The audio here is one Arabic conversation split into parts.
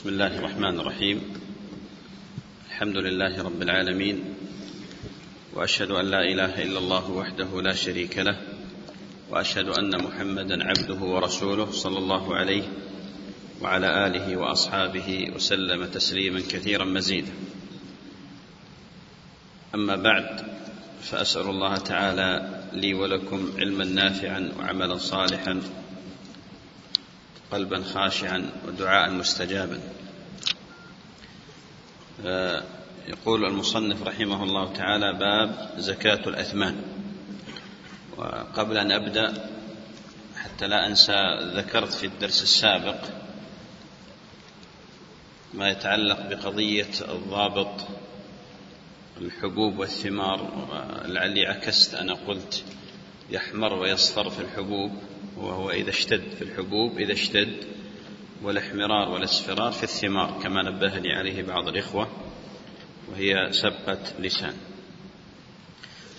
بسم الله الرحمن الرحيم. الحمد لله رب العالمين وأشهد أن لا إله إلا الله وحده لا شريك له وأشهد أن محمدا عبده ورسوله صلى الله عليه وعلى آله وأصحابه وسلم تسليما كثيرا مزيدا. أما بعد فأسأل الله تعالى لي ولكم علما نافعا وعملا صالحا قلبا خاشعا ودعاء مستجابا. يقول المصنف رحمه الله تعالى باب زكاة الأثمان. وقبل أن أبدأ حتى لا أنسى ذكرت في الدرس السابق ما يتعلق بقضية الضابط الحبوب والثمار لعلي عكست أنا قلت يحمر ويصفر في الحبوب. وهو إذا اشتد في الحبوب إذا اشتد والاحمرار والاصفرار في الثمار كما نبهني عليه بعض الإخوة وهي سبقة لسان.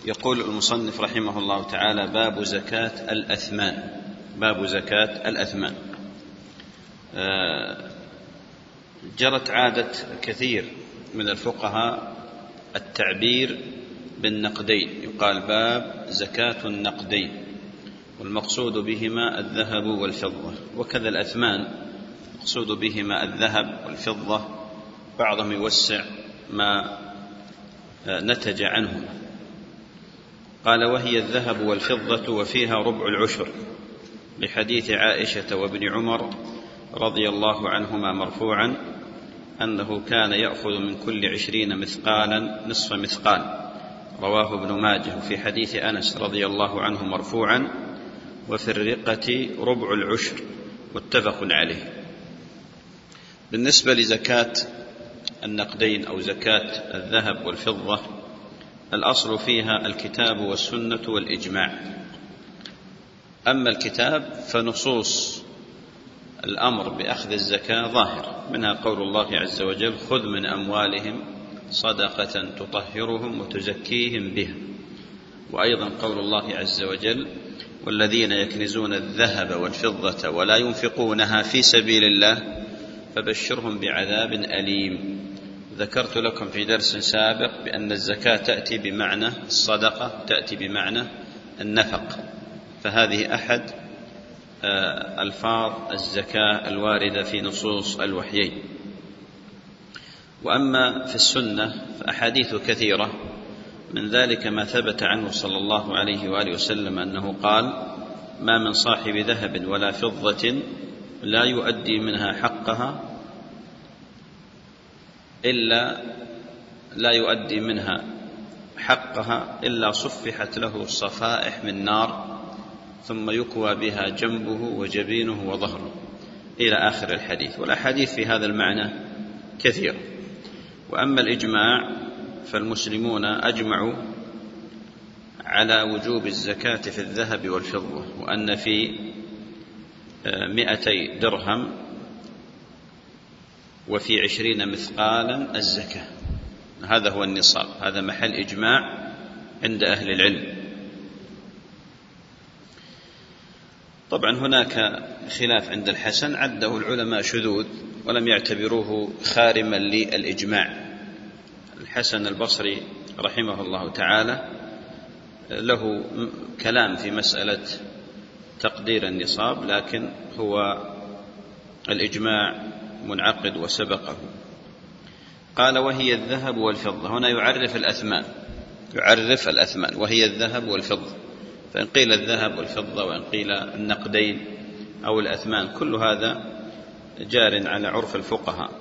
يقول المصنف رحمه الله تعالى باب زكاة الأثمان. باب زكاة الأثمان. جرت عادة كثير من الفقهاء التعبير بالنقدين. يقال باب زكاة النقدين. والمقصود بهما الذهب والفضة. وكذا الأثمان المقصود بهما الذهب والفضة. بعضهم يوسع ما نتج عنهما. قال وهي الذهب والفضة وفيها ربع العشر. لحديث عائشة وابن عمر رضي الله عنهما مرفوعا أنه كان يأخذ من كل عشرين مثقالا نصف مثقال. رواه ابن ماجه في حديث أنس رضي الله عنه مرفوعا وفي الرقة ربع العشر متفق عليه. بالنسبة لزكاة النقدين أو زكاة الذهب والفضة الأصل فيها الكتاب والسنة والإجماع. أما الكتاب فنصوص الأمر بأخذ الزكاة ظاهر منها قول الله عز وجل خذ من أموالهم صدقة تطهرهم وتزكيهم بها. وأيضا قول الله عز وجل والذين يكنزون الذهب والفضة ولا ينفقونها في سبيل الله فبشرهم بعذاب أليم. ذكرت لكم في درس سابق بأن الزكاة تأتي بمعنى الصدقة تأتي بمعنى النفق. فهذه أحد ألفاظ الزكاة الواردة في نصوص الوحيين. وأما في السنة فأحاديث كثيرة من ذلك ما ثبت عنه صلى الله عليه وآله وسلم أنه قال ما من صاحب ذهب ولا فضة لا يؤدي منها حقها إلا لا يؤدي منها حقها إلا صفحت له صفائح من نار ثم يكوى بها جنبه وجبينه وظهره. إلى آخر الحديث. والأحاديث في هذا المعنى كثيرة. وأما الإجماع فالمسلمون أجمعوا على وجوب الزكاة في الذهب والفضة وأن في مئتي درهم وفي عشرين مثقالا الزكاة. هذا هو النصاب هذا محل إجماع عند أهل العلم. طبعا هناك خلاف عند الحسن عده العلماء شذوذ ولم يعتبروه خارما للإجماع. الحسن البصري رحمه الله تعالى له كلام في مسألة تقدير النصاب لكن هو الإجماع منعقد وسبقه. قال وهي الذهب والفضة. هنا يعرف الأثمان يعرف الأثمان. وهي الذهب والفضة. فإن قيل الذهب والفضة وإن قيل النقدين أو الأثمان كل هذا جار على عرف الفقهاء.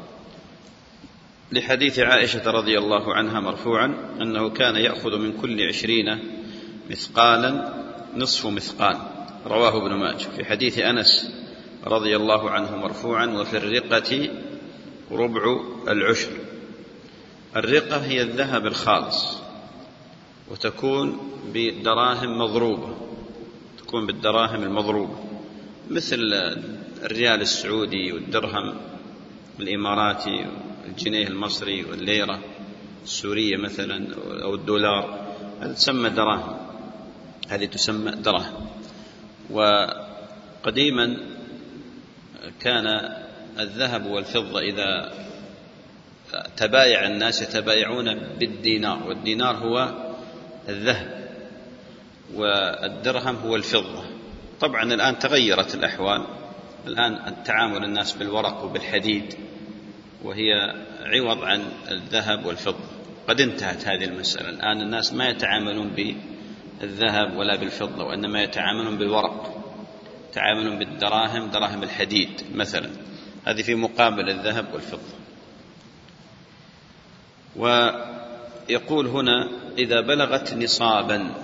لحديث عائشة رضي الله عنها مرفوعا أنه كان يأخذ من كل عشرين مثقالا نصف مثقال. رواه ابن ماجه. في حديث أنس رضي الله عنه مرفوعا وفي الرقة ربع العشر. الرقة هي الذهب الخالص وتكون بالدراهم مضروبة. تكون بالدراهم المضروبة. مثل الريال السعودي والدرهم الإماراتي الجنيه المصري والليرة السورية مثلا أو الدولار هذه تسمى دراهم. هذه تسمى دراهم. وقديما كان الذهب والفضة إذا تبايع الناس يتبايعون بالدينار والدينار هو الذهب والدرهم هو الفضة. طبعا الآن تغيرت الأحوال. الآن التعامل الناس بالورق وبالحديد وهي عوض عن الذهب والفضة. قد انتهت هذه المسألة. الآن الناس ما يتعاملون بالذهب ولا بالفضة وإنما يتعاملون بالورق يتعاملون بالدراهم دراهم الحديد مثلا. هذه في مقابل الذهب والفضة. ويقول هنا إذا بلغت نصابا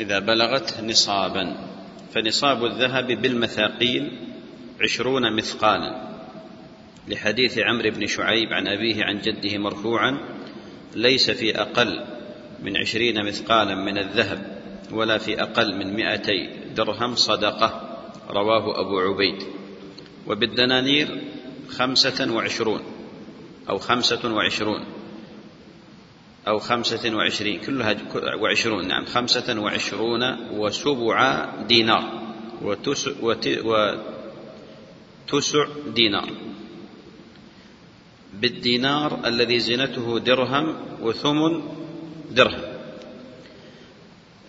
إذا بلغت نصابا فنصاب الذهب بالمثاقيل عشرون مثقالا. لحديث عمرو بن شعيب عن أبيه عن جده مرفوعا ليس في أقل من عشرين مثقالا من الذهب ولا في أقل من مائتي درهم صدقة رواه أبو عبيد. وبالدنانير خمسة وعشرون أو خمسة وعشرون أو خمسة وعشرين كلها وعشرون نعم خمسة وعشرون وسبع دينار وتسع, وتسع دينار. بالدينار الذي زينته درهم وثمن درهم.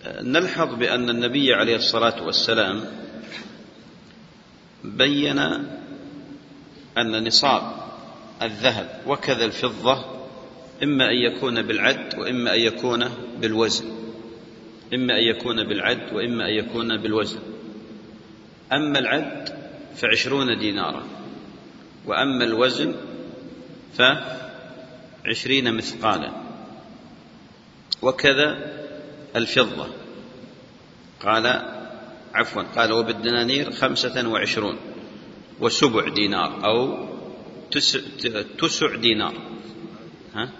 نلحظ بأن النبي عليه الصلاة والسلام بين أن نصاب الذهب وكذا الفضة إما أن يكون بالعد وإما أن يكون بالوزن. إما أن يكون بالعد وإما أن يكون بالوزن. أما العد فعشرون دينارا وأما الوزن فعشرين مثقالا. وكذا الفضة. قال عفوا قال وبالدنانير خمسة وعشرون. وسبع دينار أو تسع, دينار. ها؟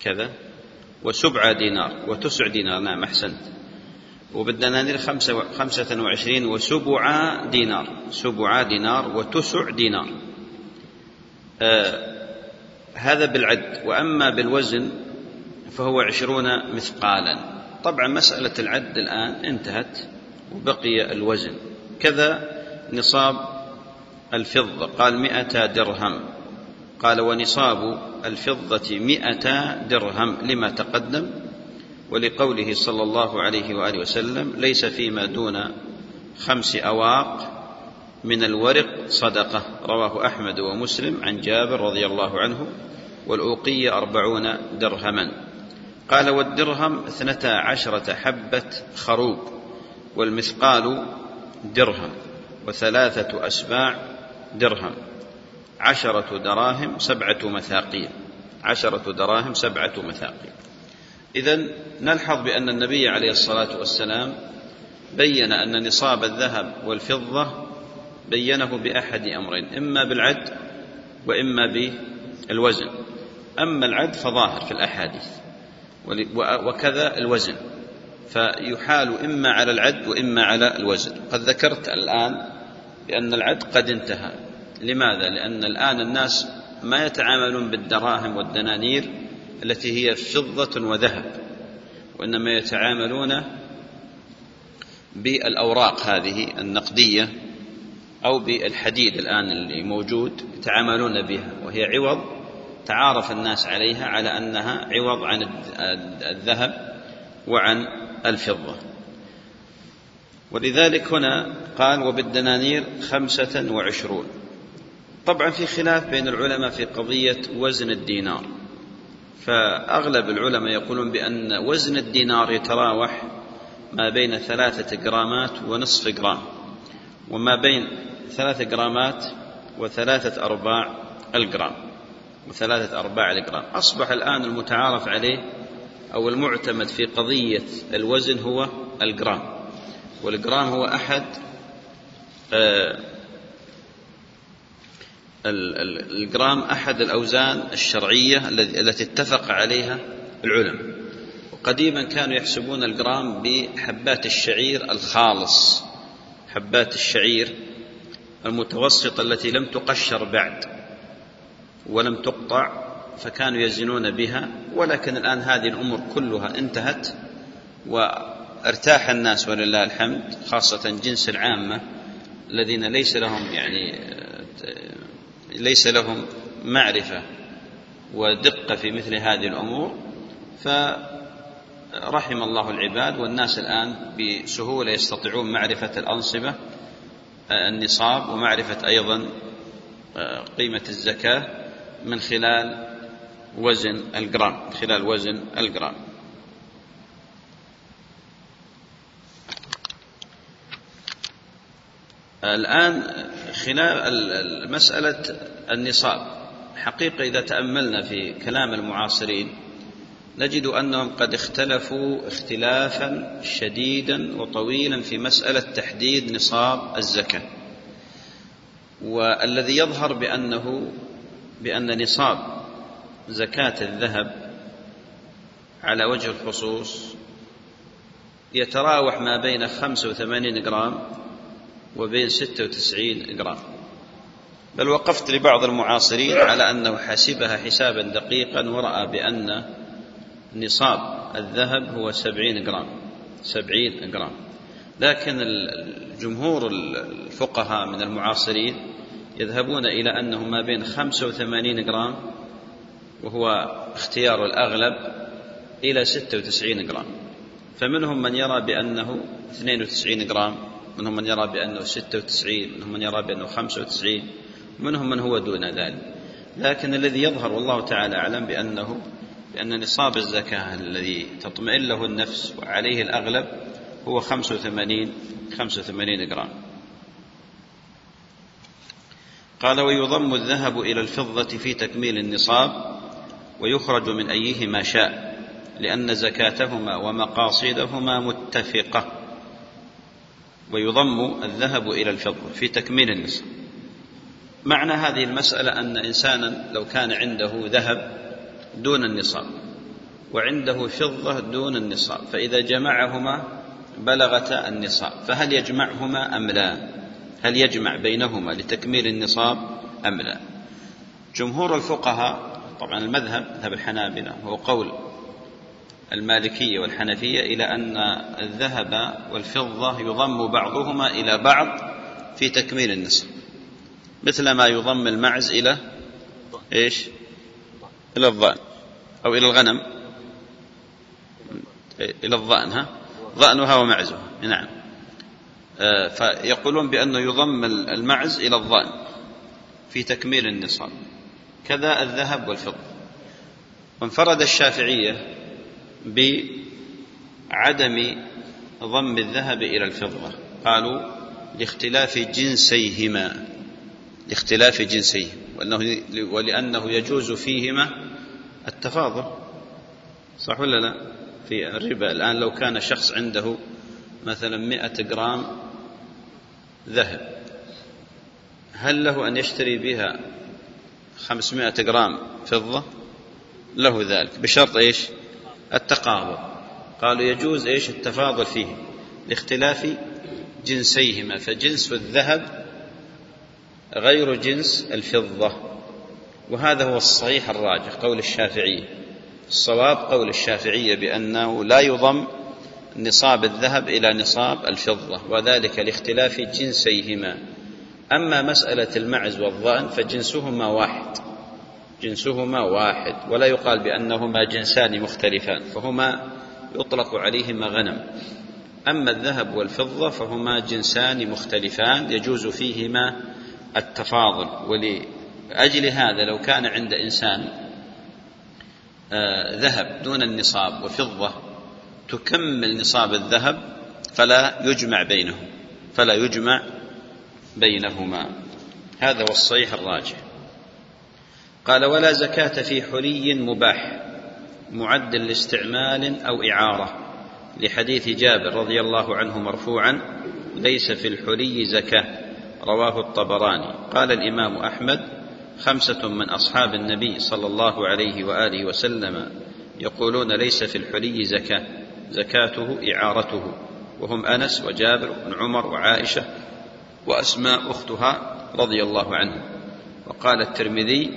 كذا. وسبع دينار وتسع دينار نعم أحسنت. وبالدنانير خمسة, وعشرين وسبع دينار. سبع دينار وتسع دينار. آه هذا بالعد وأما بالوزن فهو عشرون مثقالا. طبعا مسألة العد الآن انتهت وبقي الوزن. كذا نصاب الفضة قال مئة درهم. قال ونصاب الفضة مئة درهم لما تقدم؟ ولقوله صلى الله عليه وآله وسلم ليس فيما دون خمس أواق. من الورق صدقة. رواه أحمد ومسلم عن جابر رضي الله عنه والأوقية أربعون درهما. قال والدرهم اثنتا عشرة حبة خروب والمثقال درهم وثلاثة أسباع درهم. عشرة دراهم سبعة مثاقيل. عشرة دراهم سبعة مثاقيل. إذا نلحظ بأن النبي عليه الصلاة والسلام بين أن نصاب الذهب والفضة بينه بأحد أمرين إما بالعد وإما بالوزن. أما العد فظاهر في الأحاديث وكذا الوزن. فيحال إما على العد وإما على الوزن. قد ذكرت الآن بأن العد قد انتهى. لماذا؟ لأن الآن الناس ما يتعاملون بالدراهم والدنانير التي هي فضة وذهب وإنما يتعاملون بالأوراق هذه النقدية أو بالحديد الآن اللي موجود يتعاملون بها وهي عوض تعارف الناس عليها على أنها عوض عن الذهب وعن الفضة. ولذلك هنا قال وبالدنانير خمسة وعشرون. طبعا في خلاف بين العلماء في قضية وزن الدينار. فأغلب العلماء يقولون بأن وزن الدينار يتراوح ما بين ثلاثة جرامات ونصف جرام. وما بين ثلاثة جرامات وثلاثة أرباع الجرام وثلاثة أرباع الجرام. أصبح الآن المتعارف عليه أو المعتمد في قضية الوزن هو الجرام والجرام هو أحد آه، الجرام أحد الأوزان الشرعية التي اتفق عليها العلماء وقديما كانوا يحسبون الجرام بحبات الشعير الخالص. حبات الشعير المتوسطة التي لم تقشر بعد ولم تقطع فكانوا يزنون بها ولكن الآن هذه الأمور كلها انتهت وارتاح الناس ولله الحمد خاصة جنس العامة الذين ليس لهم يعني ليس لهم معرفة ودقة في مثل هذه الأمور. فرحم الله العباد والناس الآن بسهولة يستطيعون معرفة الأنصبة النصاب ومعرفة أيضا قيمة الزكاة من خلال وزن الجرام خلال وزن الجرام. الآن خلال مسألة النصاب حقيقة إذا تأملنا في كلام المعاصرين نجد أنهم قد اختلفوا اختلافا شديدا وطويلا في مسألة تحديد نصاب الزكاة. والذي يظهر بأنه بأن نصاب زكاة الذهب على وجه الخصوص يتراوح ما بين 85 جرام وبين 96 جرام. بل وقفت لبعض المعاصرين على أنه حسبها حسابا دقيقا ورأى بأن نصاب الذهب هو 70 جرام 70 جرام. لكن جمهور الفقهاء من المعاصرين يذهبون إلى أنه ما بين 85 جرام وهو اختيار الأغلب إلى 96 جرام. فمنهم من يرى بأنه 92 جرام منهم من يرى بأنه 96 منهم من يرى بأنه 95 منهم من هو دون ذلك. لكن الذي يظهر والله تعالى أعلم بأنه بأن نصاب الزكاة الذي تطمئن له النفس وعليه الأغلب هو 85 85 جرام. قال ويضم الذهب إلى الفضة في تكميل النصاب ويخرج من أيهما شاء لأن زكاتهما ومقاصدهما متفقة. ويضم الذهب إلى الفضة في تكميل النصاب. معنى هذه المسألة أن إنسانا لو كان عنده ذهب دون النصاب وعنده فضة دون النصاب فإذا جمعهما بلغتا النصاب فهل يجمعهما أم لا؟ هل يجمع بينهما لتكميل النصاب أم لا؟ جمهور الفقهاء طبعا المذهب مذهب الحنابلة هو قول المالكية والحنفية إلى أن الذهب والفضة يضم بعضهما إلى بعض في تكميل النصاب مثل ما يضم المعز إلى إيش؟ إلى الظأن. أو إلى الغنم. إلى الظأن ها؟ ظأنها ومعزها. نعم. آه، فيقولون بأنه يضم المعز إلى الظأن في تكميل النصاب. كذا الذهب والفضة. وانفرد الشافعية بعدم ضم الذهب إلى الفضة. قالوا لاختلاف جنسيهما. لاختلاف جنسيهما. وأنه ولأنه يجوز فيهما التفاضل صح ولا لا؟ في الربا الآن لو كان شخص عنده مثلا مئة جرام ذهب هل له أن يشتري بها خمسمائة جرام فضة؟ له ذلك بشرط إيش؟ التقابل. قالوا يجوز إيش؟ التفاضل فيه لاختلاف جنسيهما فجنس الذهب غير جنس الفضة. وهذا هو الصحيح الراجح قول الشافعية الصواب قول الشافعية بأنه لا يضم نصاب الذهب إلى نصاب الفضة وذلك لاختلاف جنسيهما. أما مسألة المعز والظأن فجنسهما واحد جنسهما واحد ولا يقال بأنهما جنسان مختلفان فهما يطلق عليهما غنم. أما الذهب والفضة فهما جنسان مختلفان يجوز فيهما التفاضل ولأجل هذا لو كان عند إنسان آه، ذهب دون النصاب وفضة تكمل نصاب الذهب فلا يجمع بينهم فلا يجمع بينهما. هذا هو الصحيح الراجح. قال ولا زكاة في حلي مباح معد لاستعمال أو إعارة. لحديث جابر رضي الله عنه مرفوعا ليس في الحلي زكاة. رواه الطبراني. قال الإمام أحمد خمسة من أصحاب النبي صلى الله عليه وآله وسلم يقولون ليس في الحلي زكاة زكاته إعارته وهم أنس وجابر بن عمر وعائشة وأسماء أختها رضي الله عنهم وقال الترمذي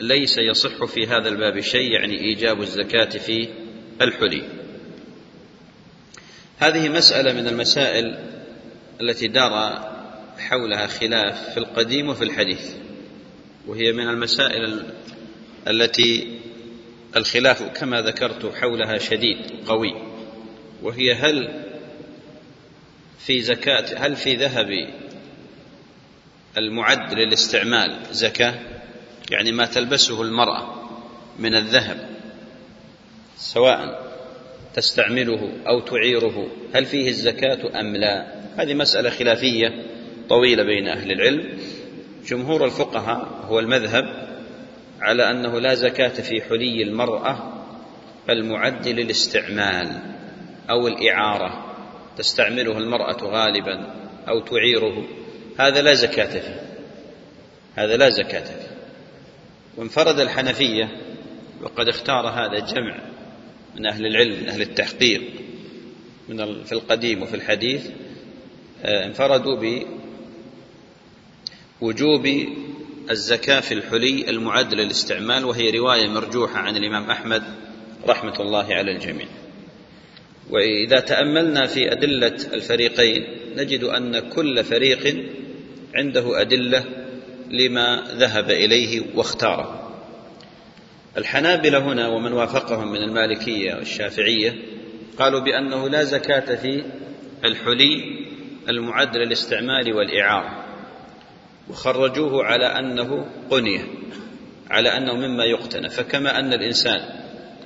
ليس يصح في هذا الباب شيء يعني إيجاب الزكاة في الحلي. هذه مسألة من المسائل التي دار حولها خلاف في القديم وفي الحديث. وهي من المسائل التي الخلاف كما ذكرت حولها شديد قوي. وهي هل في زكاة هل في ذهب المعد للاستعمال زكاة؟ يعني ما تلبسه المرأة من الذهب سواء تستعمله أو تعيره هل فيه الزكاة أم لا؟ هذه مسألة خلافية. طويلة بين أهل العلم. جمهور الفقهاء هو المذهب على أنه لا زكاة في حلي المرأة المعد للاستعمال أو الإعارة. تستعمله المرأة غالبا أو تعيره. هذا لا زكاة فيه. هذا لا زكاة فيه. وانفرد الحنفية وقد اختار هذا جمع من أهل العلم من أهل التحقيق من في القديم وفي الحديث آه، انفردوا بوجوب الزكاة في الحلي المعد للاستعمال وهي رواية مرجوحة عن الإمام أحمد رحمة الله على الجميع. وإذا تأملنا في أدلة الفريقين نجد أن كل فريق عنده أدلة لما ذهب إليه واختاره. الحنابلة هنا ومن وافقهم من المالكية والشافعية قالوا بأنه لا زكاة في الحلي المعد للاستعمال والإعارة. وخرجوه على أنه قنية على أنه مما يقتنى. فكما أن الإنسان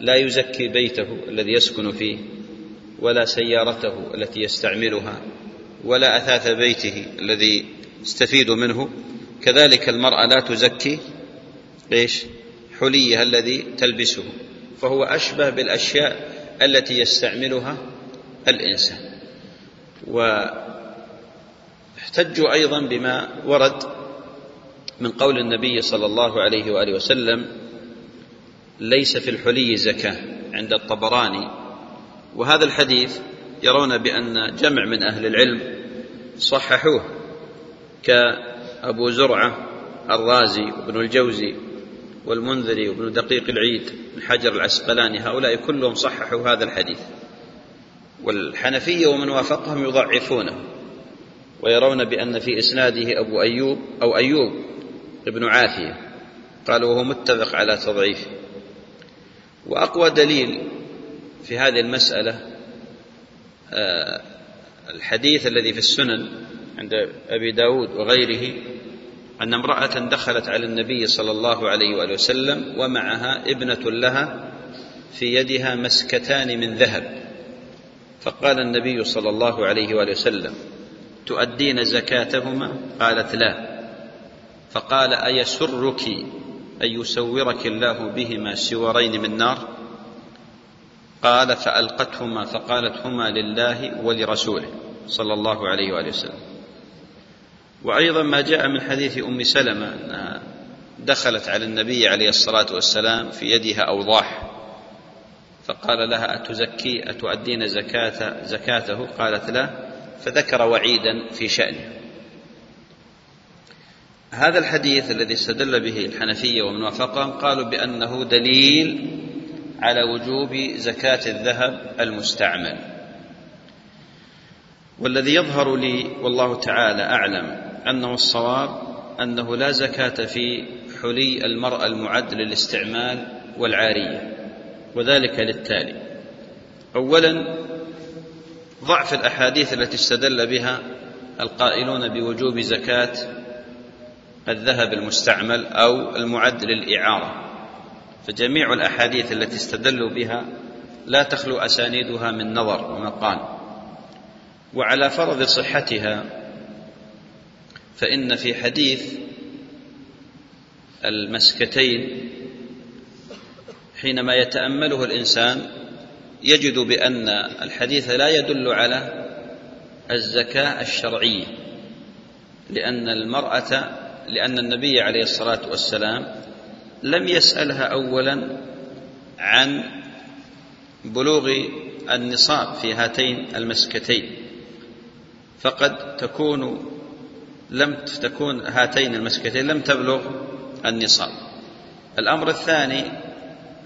لا يزكي بيته الذي يسكن فيه ولا سيارته التي يستعملها ولا أثاث بيته الذي يستفيد منه كذلك المرأة لا تزكي إيش؟ حليها الذي تلبسه. فهو أشبه بالأشياء التي يستعملها الإنسان. واحتجوا أيضا بما ورد من قول النبي صلى الله عليه وآله وسلم ليس في الحلي زكاة عند الطبراني. وهذا الحديث يرون بأن جمع من أهل العلم صححوه كأبو زرعة الرازي وابن الجوزي والمنذري وابن دقيق العيد الحجر العسقلاني هؤلاء كلهم صححوا هذا الحديث. والحنفية ومن وافقهم يضعفونه. ويرون بأن في إسناده أبو أيوب أو أيوب ابن عافية. قالوا وهو متفق على تضعيفه وأقوى دليل في هذه المسألة آه، الحديث الذي في السنن عند أبي داود وغيره أن امرأة دخلت على النبي صلى الله عليه وآله وسلم ومعها ابنة لها في يدها مسكتان من ذهب. فقال النبي صلى الله عليه وآله وسلم تؤدين زكاتهما؟ قالت لا. فقال أيسرك أن يسورك الله بهما سورين من نار؟ قال فألقتهما فقالت هما لله ولرسوله صلى الله عليه وآله وسلم. وأيضا ما جاء من حديث أم سلمة أنها دخلت على النبي عليه الصلاة والسلام في يدها أوضاح. فقال لها أتزكي أتؤدين زكاه زكاته؟ قالت لا. فذكر وعيدا في شأنه. هذا الحديث الذي استدل به الحنفية ومن وافقهم قالوا بأنه دليل على وجوب زكاة الذهب المستعمل. والذي يظهر لي والله تعالى أعلم أنه الصواب أنه لا زكاة في حلي المرأة المعد للاستعمال والعارية وذلك للتالي. أولا ضعف الأحاديث التي استدل بها القائلون بوجوب زكاة الذهب المستعمل أو المعد للإعارة. فجميع الأحاديث التي استدلوا بها لا تخلو أسانيدها من نظر ومقال. وعلى فرض صحتها فإن في حديث المسكتين حينما يتأمله الإنسان يجد بأن الحديث لا يدل على الزكاة الشرعية لأن المرأة لأن النبي عليه الصلاة والسلام لم يسألها أولا عن بلوغ النصاب في هاتين المسكتين فقد تكون لم تكون هاتين المسكتين لم تبلغ النصاب. الأمر الثاني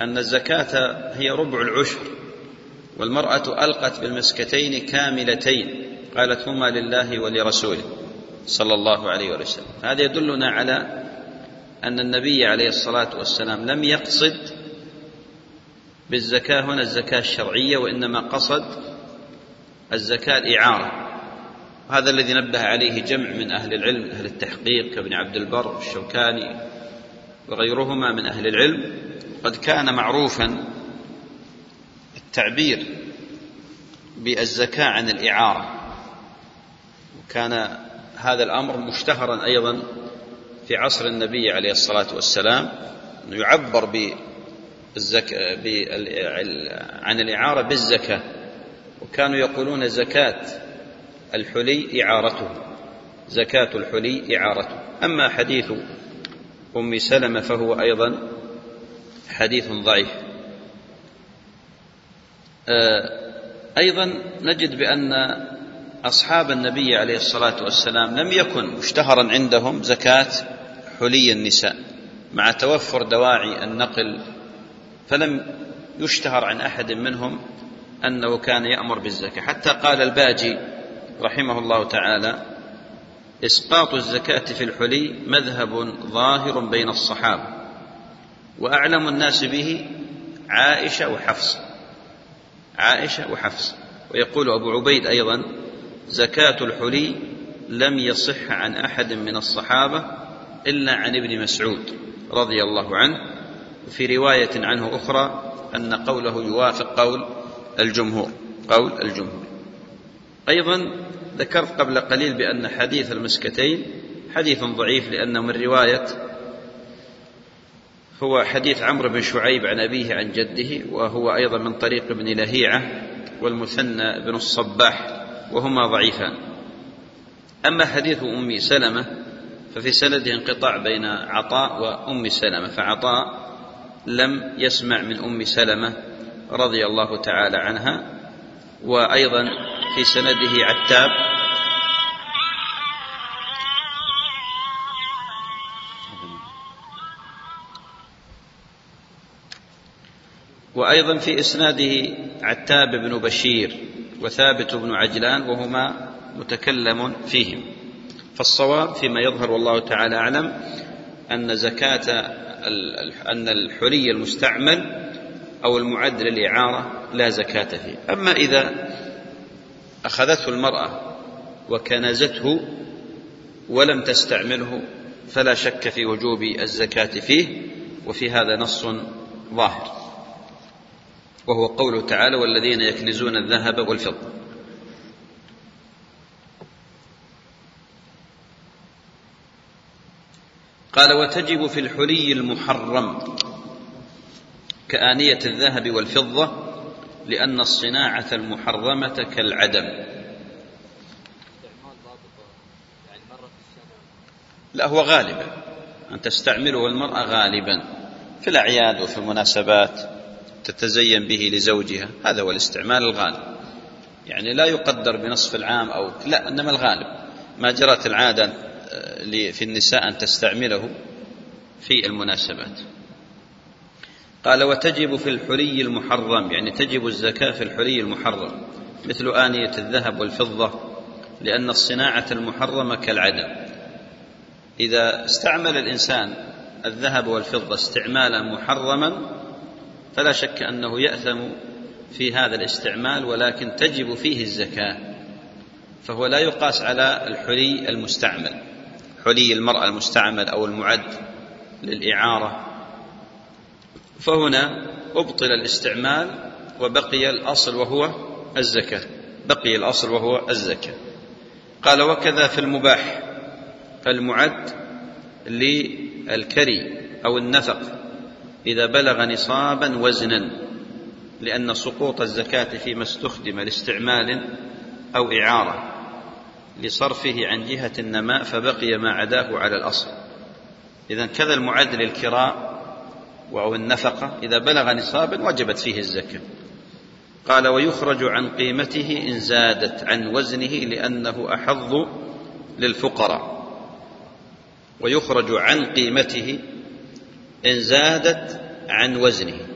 أن الزكاة هي ربع العشر. والمرأة ألقت بالمسكتين كاملتين قالت هما لله ولرسوله صلى الله عليه وسلم. هذا يدلنا على أن النبي عليه الصلاة والسلام لم يقصد بالزكاة هنا الزكاة الشرعية وإنما قصد الزكاة الإعارة. هذا الذي نبه عليه جمع من أهل العلم أهل التحقيق كابن عبد البر والشوكاني وغيرهما من أهل العلم. قد كان معروفا التعبير بالزكاة عن الإعارة. وكان هذا الأمر مشتهرا أيضا في عصر النبي عليه الصلاة والسلام يعبر بالزكاة عن الإعارة بالزكاة. وكانوا يقولون زكاة الحلي إعارته. زكاة الحلي إعارته. أما حديث أم سلمة فهو أيضا حديث ضعيف. أيضا نجد بأن أصحاب النبي عليه الصلاة والسلام لم يكن مشتهرا عندهم زكاة حلي النساء مع توفر دواعي النقل فلم يشتهر عن أحد منهم أنه كان يأمر بالزكاة. حتى قال الباجي رحمه الله تعالى إسقاط الزكاة في الحلي مذهب ظاهر بين الصحابة وأعلم الناس به عائشة وحفص عائشة وحفص. ويقول أبو عبيد أيضا زكاة الحلي لم يصح عن أحد من الصحابة إلا عن ابن مسعود رضي الله عنه. وفي رواية عنه أخرى أن قوله يوافق قول الجمهور قول الجمهور. أيضا ذكرت قبل قليل بأن حديث المسكتين حديث ضعيف لأنه من رواية هو حديث عمرو بن شعيب عن أبيه عن جده وهو أيضا من طريق ابن لهيعة والمثنى بن الصباح وهما ضعيفان. أما حديث أم سلمة ففي سنده انقطاع بين عطاء وأم سلمة فعطاء لم يسمع من أم سلمة رضي الله تعالى عنها وأيضا في سنده عتاب وأيضا في إسناده عتاب بن بشير وثابت بن عجلان وهما متكلم فيهم. فالصواب فيما يظهر والله تعالى أعلم أن زكاة أن الحلي المستعمل أو المعد للإعارة لا زكاة فيه. أما إذا أخذته المرأة وكنزته ولم تستعمله فلا شك في وجوب الزكاة فيه وفي هذا نص ظاهر. وهو قوله تعالى والذين يكنزون الذهب والفضة. قال وتجب في الحلي المحرم كآنية الذهب والفضة لأن الصناعة المحرمة كالعدم. لا هو غالبا. أن تستعمله المرأة غالبا في الأعياد وفي المناسبات. تتزين به لزوجها. هذا هو الاستعمال الغالب. يعني لا يقدر بنصف العام أو لا إنما الغالب. ما جرت العادة آه، في النساء أن تستعمله في المناسبات. قال وتجب في الحلي المحرم يعني تجب الزكاة في الحلي المحرم مثل آنية الذهب والفضة لأن الصناعة المحرمة كالعدم. إذا استعمل الإنسان الذهب والفضة استعمالا محرما فلا شك أنه يأثم في هذا الاستعمال ولكن تجب فيه الزكاة فهو لا يقاس على الحلي المستعمل حلي المرأة المستعمل أو المعد للإعارة. فهنا أبطل الاستعمال وبقي الأصل وهو الزكاة بقي الأصل وهو الزكاة. قال وكذا في المباح المعد للكري أو النفق. إذا بلغ نصابا وزنا لأن سقوط الزكاة فيما استخدم لاستعمال أو إعارة لصرفه عن جهة النماء فبقي ما عداه على الأصل. إذا كذا المعد للكراء أو النفقة إذا بلغ نصابا وجبت فيه الزكاة. قال ويخرج عن قيمته إن زادت عن وزنه لأنه أحظ للفقراء. ويخرج عن قيمته إن زادت عن وزنه.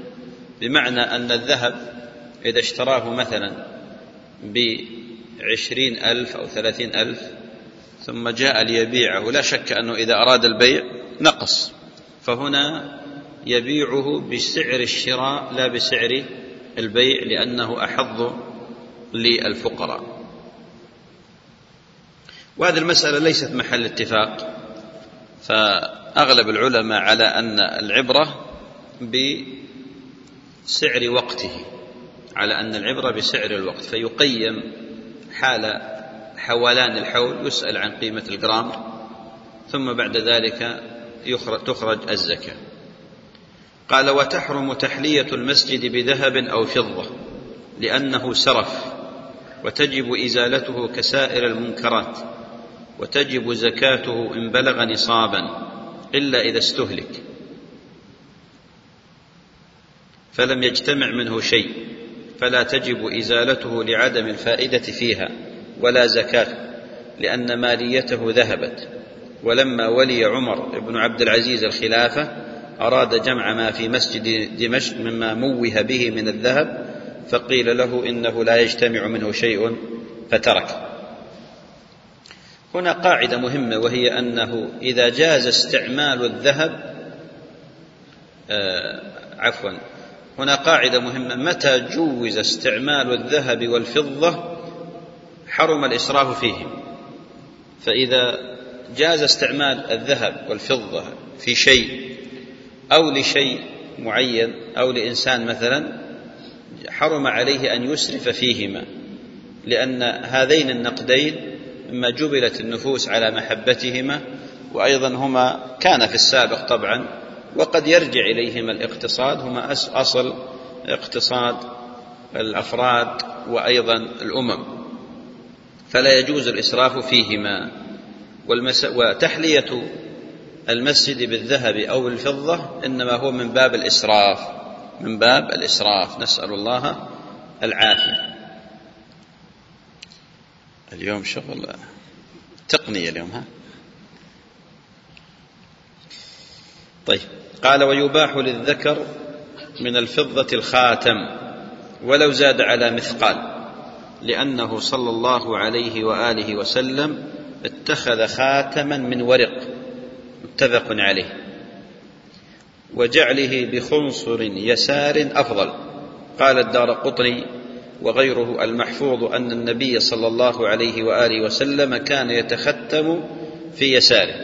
بمعنى أن الذهب إذا اشتراه مثلا بعشرين ألف أو ثلاثين ألف ثم جاء ليبيعه لا شك أنه إذا أراد البيع نقص. فهنا يبيعه بسعر الشراء لا بسعر البيع لأنه أحظ للفقراء. وهذه المسألة ليست محل اتفاق فأغلب العلماء على أن العبرة بسعر وقته على أن العبرة بسعر الوقت فيقيم حال حولان الحول يسأل عن قيمة الجرام ثم بعد ذلك يخرج تخرج الزكاة. قال وتحرم تحلية المسجد بذهب أو فضة لأنه سرف وتجب إزالته كسائر المنكرات وتجب زكاته إن بلغ نصابا. إلا إذا استهلك. فلم يجتمع منه شيء فلا تجب إزالته لعدم الفائدة فيها ولا زكاة لأن ماليته ذهبت. ولما ولي عمر بن عبد العزيز الخلافة أراد جمع ما في مسجد دمشق مما موه به من الذهب فقيل له إنه لا يجتمع منه شيء فترك. هنا قاعدة مهمة وهي أنه إذا جاز استعمال الذهب آه عفوا هنا قاعدة مهمة متى جوز استعمال الذهب والفضة حرم الإسراف فيهم؟ فإذا جاز استعمال الذهب والفضة في شيء أو لشيء معين أو لإنسان مثلا حرم عليه أن يسرف فيهما لأن هذين النقدين مما جبلت النفوس على محبتهما وأيضا هما كان في السابق طبعا وقد يرجع إليهما الاقتصاد هما أصل اقتصاد الأفراد وأيضا الأمم. فلا يجوز الإسراف فيهما. والمس... وتحلية المسجد بالذهب أو الفضة إنما هو من باب الإسراف من باب الإسراف. نسأل الله العافية. اليوم شغل تقنية اليوم ها؟ طيب. قال ويباح للذكر من الفضة الخاتم ولو زاد على مثقال لأنه صلى الله عليه وآله وسلم اتخذ خاتما من ورق متفق عليه وجعله بخنصر يسار أفضل. قال الدار قطني وغيره المحفوظ أن النبي صلى الله عليه وآله وسلم كان يتختم في يساره.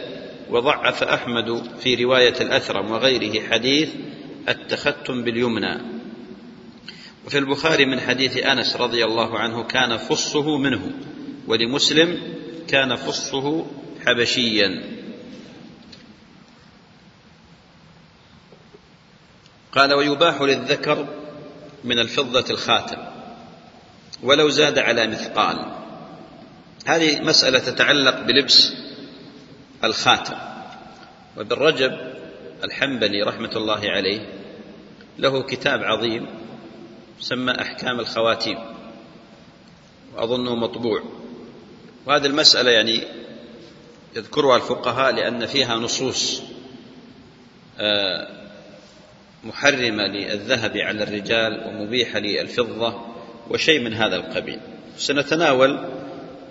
وضعف أحمد في رواية الأثرم وغيره حديث التختم باليمنى. وفي البخاري من حديث أنس رضي الله عنه كان فصه منه ولمسلم كان فصه حبشيا. قال ويباح للذكر من الفضة الخاتم ولو زاد على مثقال. هذه مسألة تتعلق بلبس الخاتم. وابن رجب الحنبلي رحمة الله عليه له كتاب عظيم سمى أحكام الخواتيم. وأظنه مطبوع. وهذه المسألة يعني يذكرها الفقهاء لأن فيها نصوص محرمة للذهب على الرجال ومبيحة للفضة. وشيء من هذا القبيل. سنتناول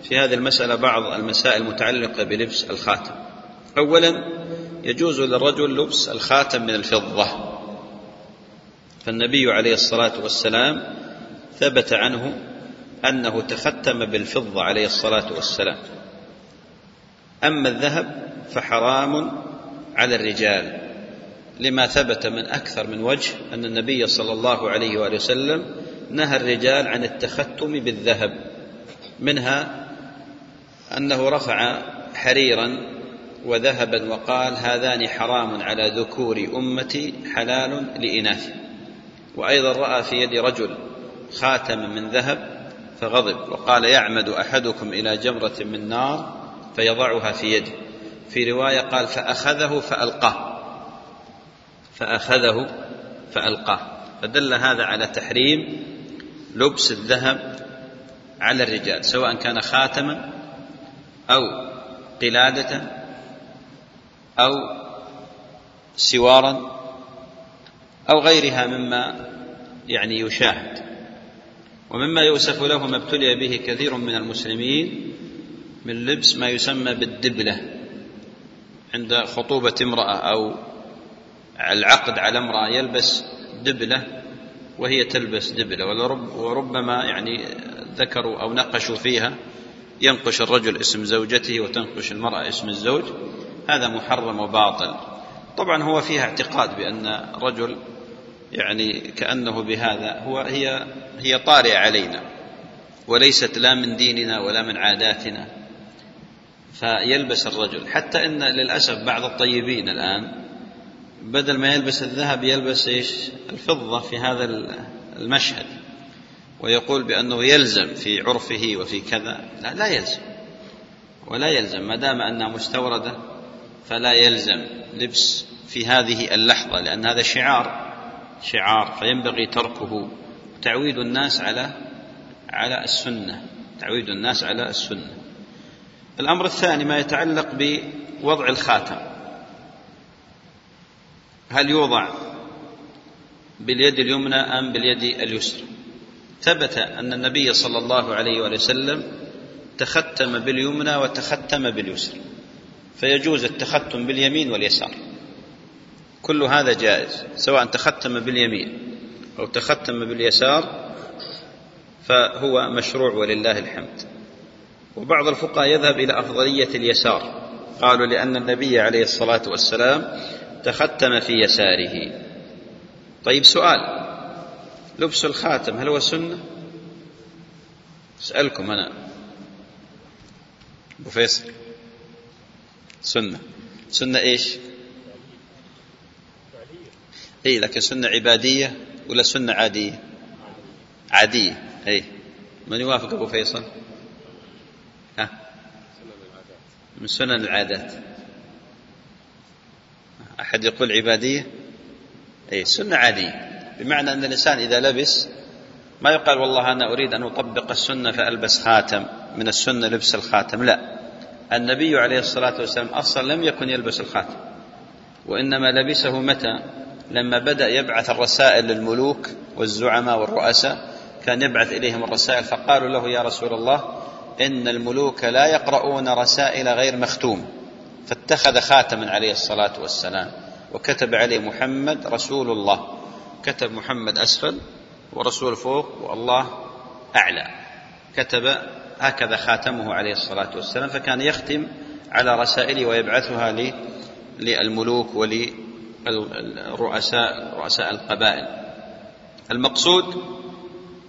في هذه المسألة بعض المسائل المتعلقة بلبس الخاتم. أولا يجوز للرجل لبس الخاتم من الفضة. فالنبي عليه الصلاة والسلام ثبت عنه أنه تختم بالفضة عليه الصلاة والسلام. أما الذهب فحرام على الرجال. لما ثبت من أكثر من وجه أن النبي صلى الله عليه وآله وسلم نهى الرجال عن التختم بالذهب منها أنه رفع حريرا وذهبا وقال هذان حرام على ذكور أمتي حلال لإناث. وأيضا رأى في يد رجل خاتم من ذهب فغضب وقال يعمد أحدكم إلى جمرة من نار فيضعها في يده. في رواية قال فأخذه فألقاه. فأخذه فألقاه. فدل هذا على تحريم لبس الذهب على الرجال سواء كان خاتما أو قلادة أو سوارا أو غيرها مما يعني يشاهد. ومما يؤسف له ما ابتلي به كثير من المسلمين من لبس ما يسمى بالدبلة عند خطوبة امرأة أو العقد على امرأة يلبس دبلة وهي تلبس دبلة وربما يعني ذكروا أو نقشوا فيها ينقش الرجل اسم زوجته وتنقش المرأة اسم الزوج هذا محرم وباطل. طبعا هو فيها اعتقاد بأن رجل يعني كأنه بهذا هو هي هي طارئة علينا وليست لا من ديننا ولا من عاداتنا فيلبس الرجل. حتى إن للأسف بعض الطيبين الآن بدل ما يلبس الذهب يلبس إيش؟ الفضة في هذا المشهد. ويقول بأنه يلزم في عرفه وفي كذا. لا لا يلزم. ولا يلزم. ما دام أنها مستوردة فلا يلزم لبس في هذه اللحظة لأن هذا شعار. شعار. فينبغي تركه. تعويد الناس على على السنة. تعويد الناس على السنة. الأمر الثاني ما يتعلق بوضع الخاتم. هل يوضع باليد اليمنى أم باليد اليسرى؟ ثبت أن النبي صلى الله عليه وسلم تختم باليمنى وتختم باليسرى فيجوز التختم باليمين واليسار. كل هذا جائز سواء تختم باليمين أو تختم باليسار فهو مشروع ولله الحمد. وبعض الفقهاء يذهب إلى أفضلية اليسار قالوا لأن النبي عليه الصلاة والسلام تختم في يساره. طيب سؤال. لبس الخاتم هل هو سنة؟ أسألكم أنا. أبو فيصل. سنة. سنة إيش؟ اي لكن سنة عبادية ولا سنة عادية؟ عادية. اي من يوافق أبو فيصل؟ ها؟ من سنن العادات. أحد يقول عبادية؟ اي سنة عادية. بمعنى أن الإنسان إذا لبس ما يقال والله أنا أريد أن أطبق السنة فألبس خاتم من السنة لبس الخاتم. لا. النبي عليه الصلاة والسلام أصلا لم يكن يلبس الخاتم وإنما لبسه متى؟ لما بدأ يبعث الرسائل للملوك والزعماء والرؤساء. كان يبعث إليهم الرسائل فقالوا له يا رسول الله إن الملوك لا يقرؤون رسائل غير مختوم. فاتخذ خاتما عليه الصلاة والسلام وكتب عليه محمد رسول الله. كتب محمد أسفل ورسول فوق والله أعلى. كتب هكذا خاتمه عليه الصلاة والسلام فكان يختم على رسائله ويبعثها للملوك وللرؤساء رؤساء القبائل. المقصود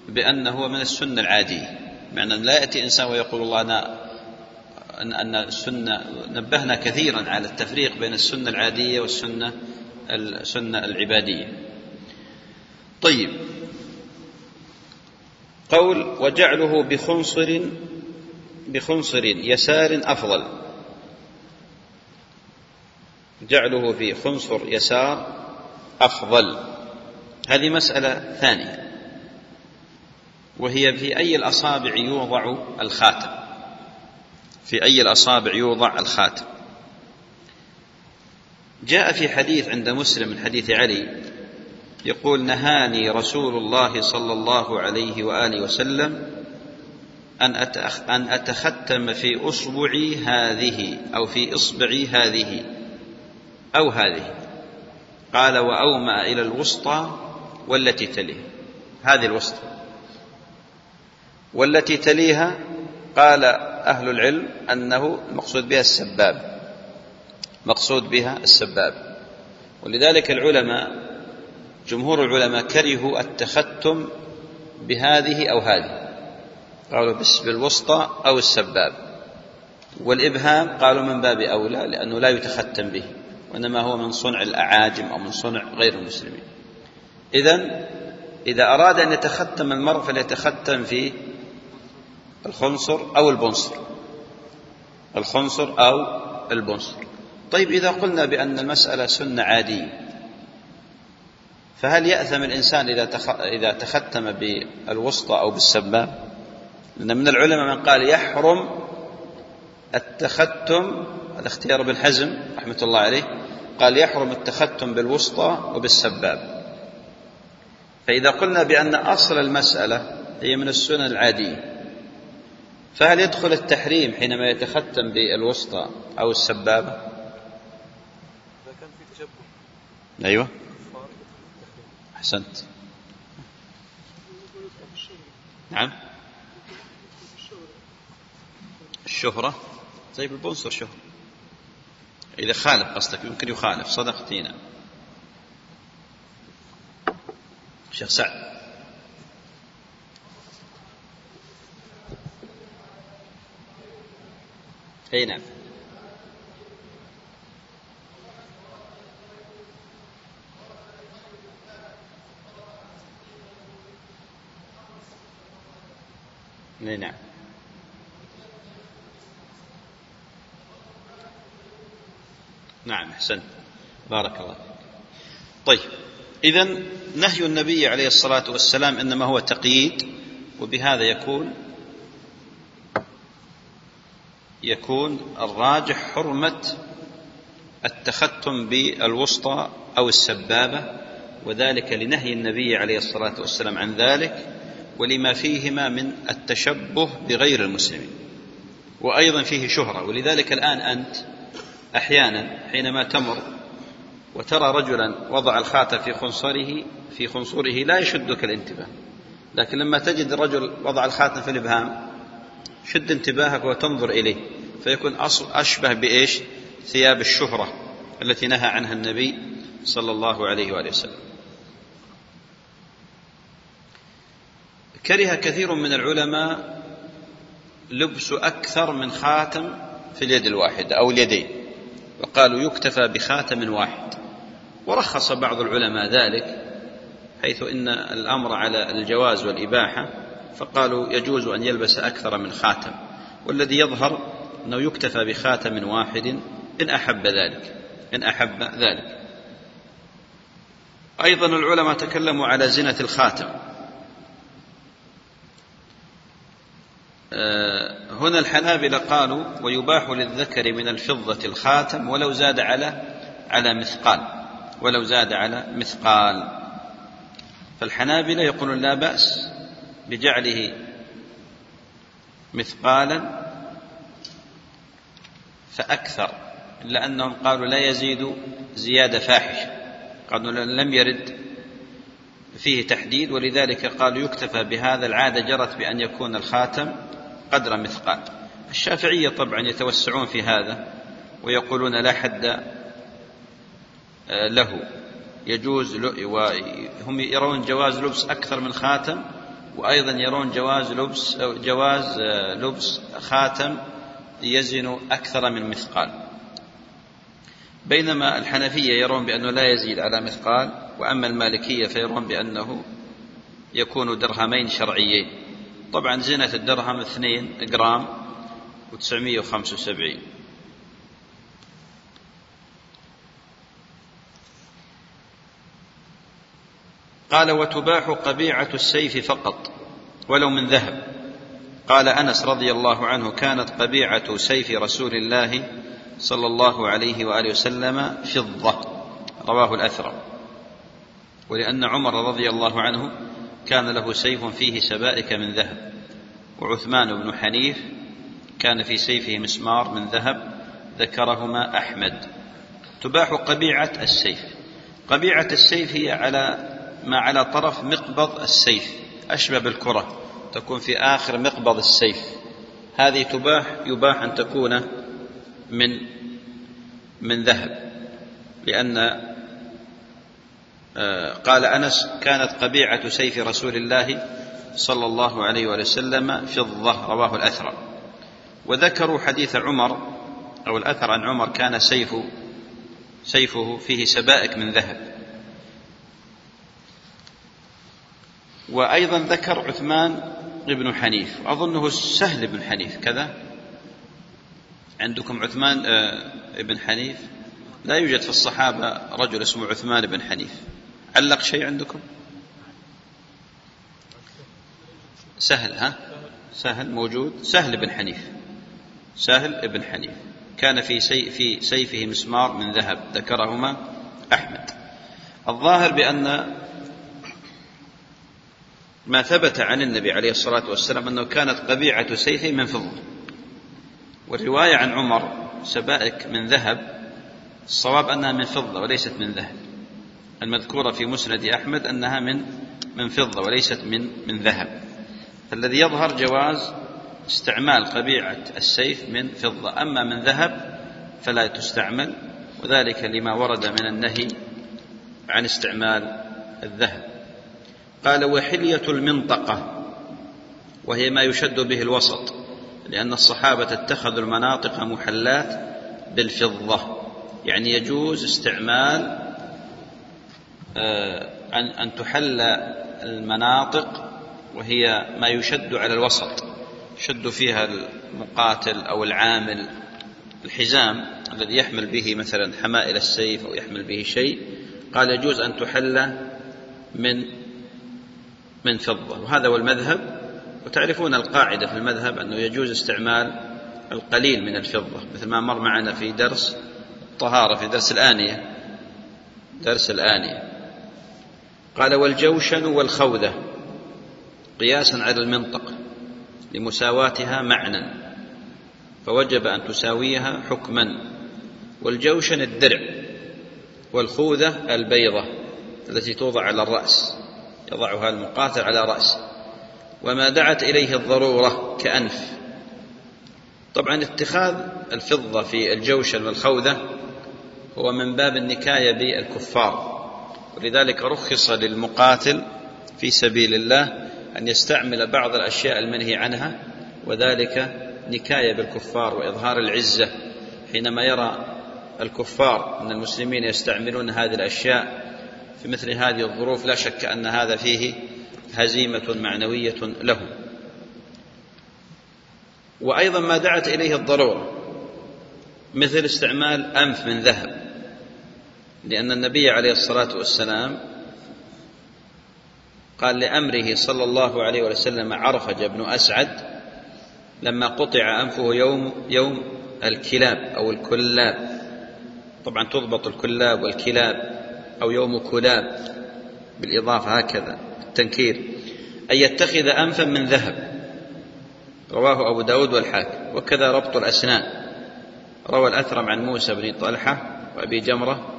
بأنه من السنة العادية بمعنى لا يأتي إنسان ويقول الله أنا ان السنة نبهنا كثيرا على التفريق بين السنة العادية والسنة السنة العبادية. طيب. قول وجعله بخنصر بخنصر يسار أفضل. جعله في خنصر يسار أفضل. هذه مسألة ثانية. وهي في أي الأصابع يوضع الخاتم. في أي الأصابع يوضع الخاتم. جاء في حديث عند مسلم من حديث علي يقول نهاني رسول الله صلى الله عليه وآله وسلم أن أن أتختم في أصبعي هذه أو في إصبعي هذه أو هذه. قال وأومأ إلى الوسطى والتي تليه. هذه الوسطى. والتي تليها قال أهل العلم أنه المقصود بها السباب مقصود بها السباب. ولذلك العلماء جمهور العلماء كرهوا التختم بهذه أو هذه. قالوا بس بالوسطى أو السباب. والإبهام قالوا من باب أولى لأنه لا يتختم به وإنما هو من صنع الأعاجم أو من صنع غير المسلمين. اذا إذا أراد أن يتختم المرء فليتختم في الخنصر أو البنصر. الخنصر أو البنصر. طيب إذا قلنا بأن المسألة سنة عادية فهل يأثم الإنسان إذا إذا تختم بالوسطى أو بالسباب؟ لأن من العلماء من قال يحرم التختم هذا اختيار ابن حزم رحمة الله عليه قال يحرم التختم بالوسطى وبالسباب. فإذا قلنا بأن أصل المسألة هي من السنن العادية فهل يدخل التحريم حينما يتختم بالوسطى أو السبابة؟ إذا كان في تشبه أيوة. أحسنت. نعم. الشهرة. طيب البونصر شهرة إذا خالف قصدك يمكن يخالف. صدقتي نعم شيخ سعد. أي نعم. أي نعم. نعم أحسنت. بارك الله فيك. طيب اذا نهي النبي عليه الصلاة والسلام إنما هو تقييد وبهذا يكون يكون الراجح حرمة التختم بالوسطى أو السبابة وذلك لنهي النبي عليه الصلاة والسلام عن ذلك ولما فيهما من التشبه بغير المسلمين وأيضا فيه شهرة. ولذلك الآن أنت أحيانا حينما تمر وترى رجلا وضع الخاتم في خنصره في خنصره لا يشدك الانتباه لكن لما تجد رجل وضع الخاتم في الإبهام شد انتباهك وتنظر إليه فيكون أشبه بإيش؟ ثياب الشهرة التي نهى عنها النبي صلى الله عليه وآله وسلم. كره كثير من العلماء لبس أكثر من خاتم في اليد الواحده أو اليدين وقالوا يكتفى بخاتم واحد ورخص بعض العلماء ذلك حيث إن الأمر على الجواز والإباحة فقالوا يجوز أن يلبس أكثر من خاتم والذي يظهر أنه يكتفى بخاتم واحد إن أحب ذلك إن أحب ذلك. أيضا العلماء تكلموا على زنة الخاتم. هنا الحنابلة قالوا ويباح للذكر من الفضة الخاتم ولو زاد على على مثقال ولو زاد على مثقال. فالحنابلة يقولون لا بأس بجعله مثقالا فأكثر إلا أنهم قالوا لا يزيد زيادة فاحشة. قالوا لم يرد فيه تحديد ولذلك قالوا يكتفى بهذا العادة جرت بأن يكون الخاتم قدر مثقال. الشافعية طبعا يتوسعون في هذا ويقولون لا حد له. يجوز وهم يرون جواز لبس أكثر من خاتم وأيضا يرون جواز لبس جواز آه، لبس خاتم يزن أكثر من مثقال. بينما الحنفية يرون بأنه لا يزيد على مثقال وأما المالكية فيرون بأنه يكون درهمين شرعيين. طبعا زنة الدرهم 2 جرام و975 قال وتباح قبيعة السيف فقط ولو من ذهب. قال أنس رضي الله عنه كانت قبيعة سيف رسول الله صلى الله عليه وآله وسلم فضة. رواه الأثرم ولأن عمر رضي الله عنه كان له سيف فيه سبائك من ذهب. وعثمان بن حنيف كان في سيفه مسمار من ذهب ذكرهما أحمد. تباح قبيعة السيف. قبيعة السيف هي على ما على طرف مقبض السيف أشبه بالكرة تكون في آخر مقبض السيف. هذه تباح يباح أن تكون من من ذهب لأن قال أنس كانت قبيعة سيف رسول الله صلى الله عليه وسلم فضة رواه الأثرم وذكروا حديث عمر أو الأثر عن عمر كان سيف سيفه فيه سبائك من ذهب. وأيضا ذكر عثمان بن حنيف. أظنه سهل بن حنيف. كذا. عندكم عثمان بن حنيف. لا يوجد في الصحابة رجل اسمه عثمان بن حنيف. علق شيء عندكم؟ سهل ها؟ سهل موجود. سهل بن حنيف. سهل بن حنيف. كان في سي في سيفه مسمار من ذهب. ذكرهما أحمد. الظاهر بأن ما ثبت عن النبي عليه الصلاة والسلام أنه كانت قبيعة سيفه من فضة والرواية عن عمر سبائك من ذهب الصواب أنها من فضة وليست من ذهب. المذكورة في مسند أحمد أنها من من فضة وليست من من ذهب. فالذي يظهر جواز استعمال قبيعة السيف من فضة. أما من ذهب فلا تستعمل وذلك لما ورد من النهي عن استعمال الذهب. قال وحلية المنطقة وهي ما يشد به الوسط لأن الصحابة اتخذوا المناطق محلات بالفضة يعني يجوز استعمال آه، أن أن تحل المناطق وهي ما يشد على الوسط يشد فيها المقاتل أو العامل الحزام الذي يحمل به مثلا حمائل السيف أو يحمل به شيء قال يجوز أن تحل من من فضة. وهذا هو المذهب. وتعرفون القاعدة في المذهب أنه يجوز استعمال القليل من الفضة. مثل ما مر معنا في درس الطهارة في درس الآنية. درس الآنية. قال والجوشن والخوذة. قياسا على المنطق. لمساواتها معنى فوجب أن تساويها حكما. والجوشن الدرع. والخوذة البيضة التي توضع على الرأس. يضعها المقاتل على رأسه. وما دعت إليه الضرورة كأنف. طبعا اتخاذ الفضة في الجوشن والخوذة هو من باب النكاية بالكفار. ولذلك رخص للمقاتل في سبيل الله أن يستعمل بعض الأشياء المنهي عنها وذلك نكاية بالكفار وإظهار العزة. حينما يرى الكفار أن المسلمين يستعملون هذه الأشياء في مثل هذه الظروف لا شك أن هذا فيه هزيمة معنوية لهم وأيضا ما دعت إليه الضرورة مثل استعمال أنف من ذهب لأن النبي عليه الصلاة والسلام قال لأمره صلى الله عليه وسلم عرفج بن أسعد لما قطع أنفه يوم يوم الكلاب أو الكلاب. طبعا تضبط الكلاب والكلاب. أو يوم كلاب بالإضافة هكذا التنكير. أن يتخذ أنفا من ذهب. رواه أبو داود والحاكم. وكذا ربط الأسنان. روى الأثرم عن موسى بن طلحة وأبي جمرة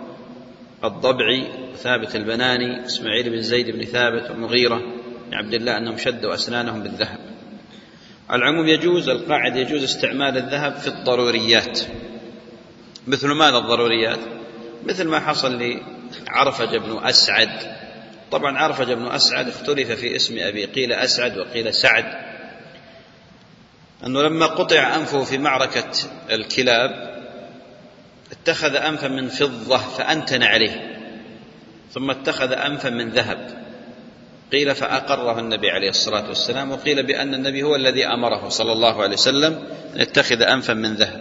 الضبعي ثابت البناني إسماعيل بن زيد بن ثابت والمغيرة بن عبد الله أنهم شدوا أسنانهم بالذهب. العموم يجوز القاعدة يجوز استعمال الذهب في الضروريات. مثل ماذا الضروريات؟ مثل ما حصل لعرفج بن أسعد. طبعا عرفج بن أسعد اختلف في اسم أبي قيل أسعد وقيل سعد. أنه لما قطع أنفه في معركة الكلاب اتخذ أنفا من فضة فأنتن عليه ثم اتخذ أنفا من ذهب. قيل فأقره النبي عليه الصلاة والسلام وقيل بأن النبي هو الذي أمره صلى الله عليه وسلم أن يتخذ أنفا من ذهب.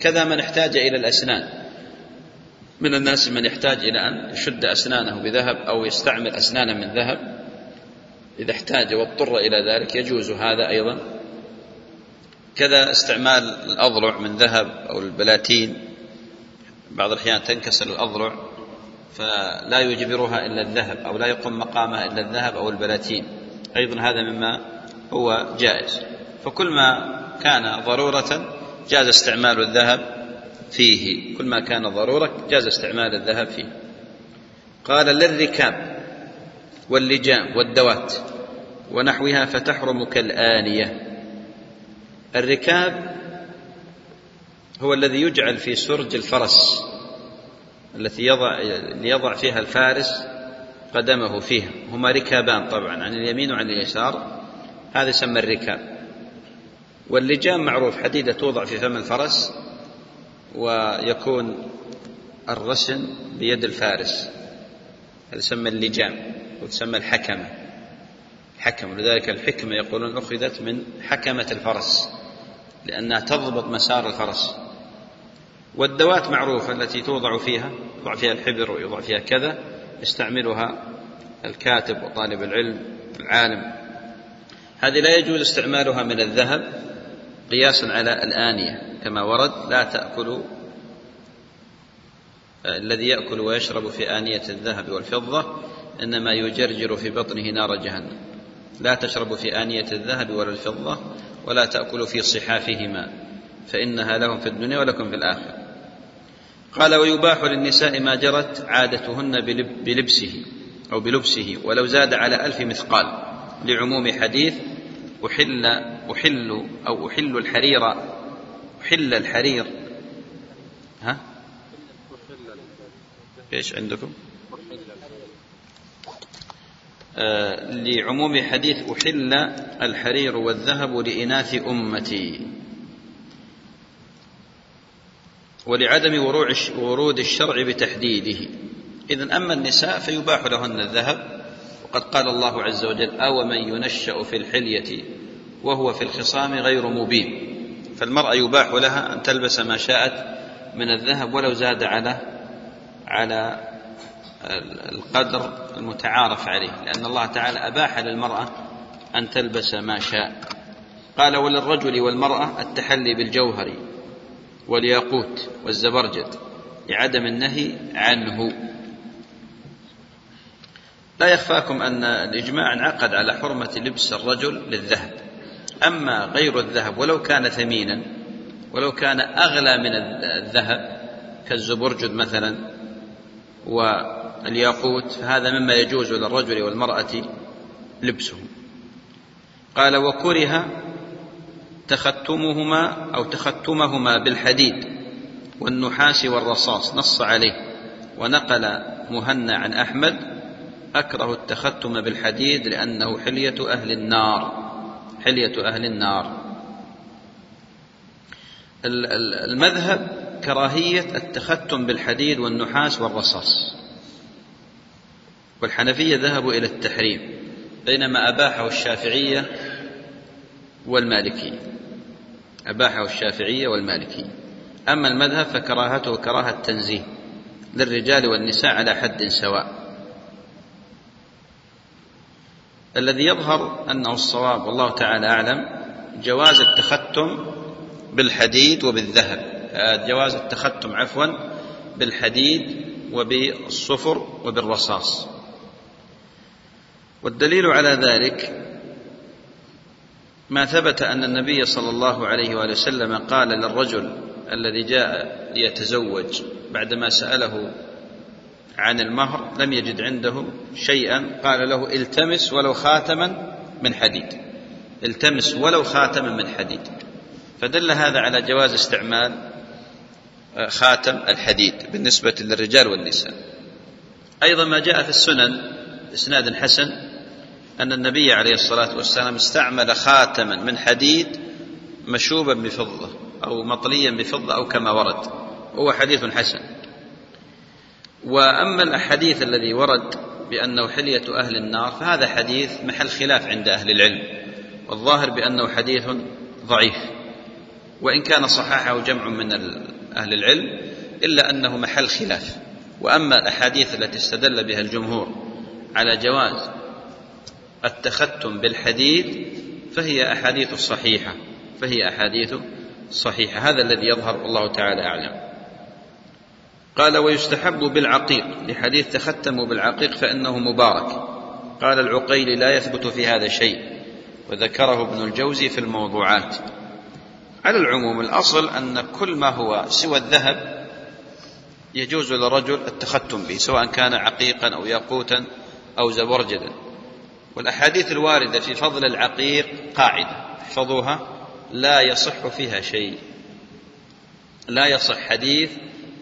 كذا من احتاج إلى الأسنان. من الناس من يحتاج إلى أن يشد أسنانه بذهب أو يستعمل أسنانا من ذهب. إذا احتاج واضطر إلى ذلك يجوز هذا أيضا. كذا استعمال الأضلع من ذهب أو البلاتين. بعض الأحيان تنكسر الأضلع فلا يجبرها إلا الذهب أو لا يقوم مقامها إلا الذهب أو البلاتين. أيضا هذا مما هو جائز. فكل ما كان ضرورة جاز استعمال الذهب فيه. كل ما كان ضرورة جاز استعمال الذهب فيه. قال للركاب واللجام والدوات ونحوها فتحرم كالآنية. الركاب هو الذي يجعل في سرج الفرس التي يضع ليضع فيها الفارس قدمه فيها. هما ركابان طبعا عن اليمين وعن اليسار. هذا يسمى الركاب. واللجام معروف حديدة توضع في فم الفرس. ويكون الرسن بيد الفارس. هذا يسمى اللجام وتسمى الحكمة. الحكم ولذلك الحكمة يقولون أخذت من حكمة الفرس لأنها تضبط مسار الفرس. والدوات معروفة التي توضع فيها يوضع فيها الحبر ويوضع فيها كذا يستعملها الكاتب وطالب العلم العالم. هذه لا يجوز استعمالها من الذهب قياسا على الآنية. كما ورد لا تأكل الذي يأكل ويشرب في آنية الذهب والفضة إنما يجرجر في بطنه نار جهنم. لا تشربوا في آنية الذهب ولا الفضة ولا تأكلوا في صحافهما فإنها لهم في الدنيا ولكم في الآخرة. قال ويباح للنساء ما جرت عادتهن بلب بلبسه أو بلبسه ولو زاد على ألف مثقال لعموم حديث أحل أحل أو أحل الحرير أحل الحرير. ها؟ إيش عندكم؟ آه لعموم حديث أحل الحرير والذهب لإناث أمتي. ولعدم ورود الشرع بتحديده. إذا أما النساء فيباح لهن الذهب. وقد قال الله عز وجل أو من ينشأ في الحلية وهو في الخصام غير مبين. فالمرأة يباح لها أن تلبس ما شاءت من الذهب ولو زاد على على القدر المتعارف عليه لأن الله تعالى أباح للمرأة أن تلبس ما شاء. قال وللرجل والمرأة التحلي بالجوهر والياقوت والزبرجد لعدم النهي عنه. لا يخفاكم أن الإجماع انعقد على حرمة لبس الرجل للذهب. أما غير الذهب ولو كان ثمينا ولو كان أغلى من الذهب كالزبرجد مثلا والياقوت فهذا مما يجوز للرجل والمرأة لبسه. قال وكره تختمهما أو تختمهما بالحديد والنحاس والرصاص نص عليه. ونقل مهنا عن أحمد أكره التختم بالحديد لأنه حلية أهل النار. حلية أهل النار. المذهب كراهية التختم بالحديد والنحاس والرصاص. والحنفية ذهبوا إلى التحريم بينما أباحة الشافعية والمالكية. أباحة الشافعية والمالكية. أما المذهب فكراهته كراهة تنزيه للرجال والنساء على حد سواء. الذي يظهر أنه الصواب والله تعالى أعلم جواز التختم بالحديد وبالذهب. آه، جواز التختم عفوا بالحديد وبالصفر وبالرصاص. والدليل على ذلك ما ثبت أن النبي صلى الله عليه وآله وسلم قال للرجل الذي جاء ليتزوج بعدما سأله عن المهر لم يجد عنده شيئا. قال له التمس ولو خاتما من حديد. التمس ولو خاتما من حديد. فدل هذا على جواز استعمال آه، خاتم الحديد بالنسبة للرجال والنساء. أيضا ما جاء في السنن إسناد حسن أن النبي عليه الصلاة والسلام استعمل خاتما من حديد مشوبا بفضة أو مطليا بفضة أو كما ورد. وهو حديث حسن. وأما الحديث الذي ورد بأنه حلية أهل النار فهذا حديث محل خلاف عند أهل العلم والظاهر بأنه حديث ضعيف وإن كان صححه جمع من أهل العلم إلا أنه محل خلاف. وأما الأحاديث التي استدل بها الجمهور على جواز التختم بالحديد فهي أحاديث صحيحة فهي أحاديث صحيحة. هذا الذي يظهر والله تعالى أعلم. قال ويستحب بالعقيق لحديث تختموا بالعقيق فإنه مبارك. قال العقيل لا يثبت في هذا شيء. وذكره ابن الجوزي في الموضوعات. على العموم الأصل أن كل ما هو سوى الذهب يجوز للرجل التختم به سواء كان عقيقا أو ياقوتا أو زبرجدا. والأحاديث الواردة في فضل العقيق قاعدة. احفظوها. لا يصح فيها شيء. لا يصح حديث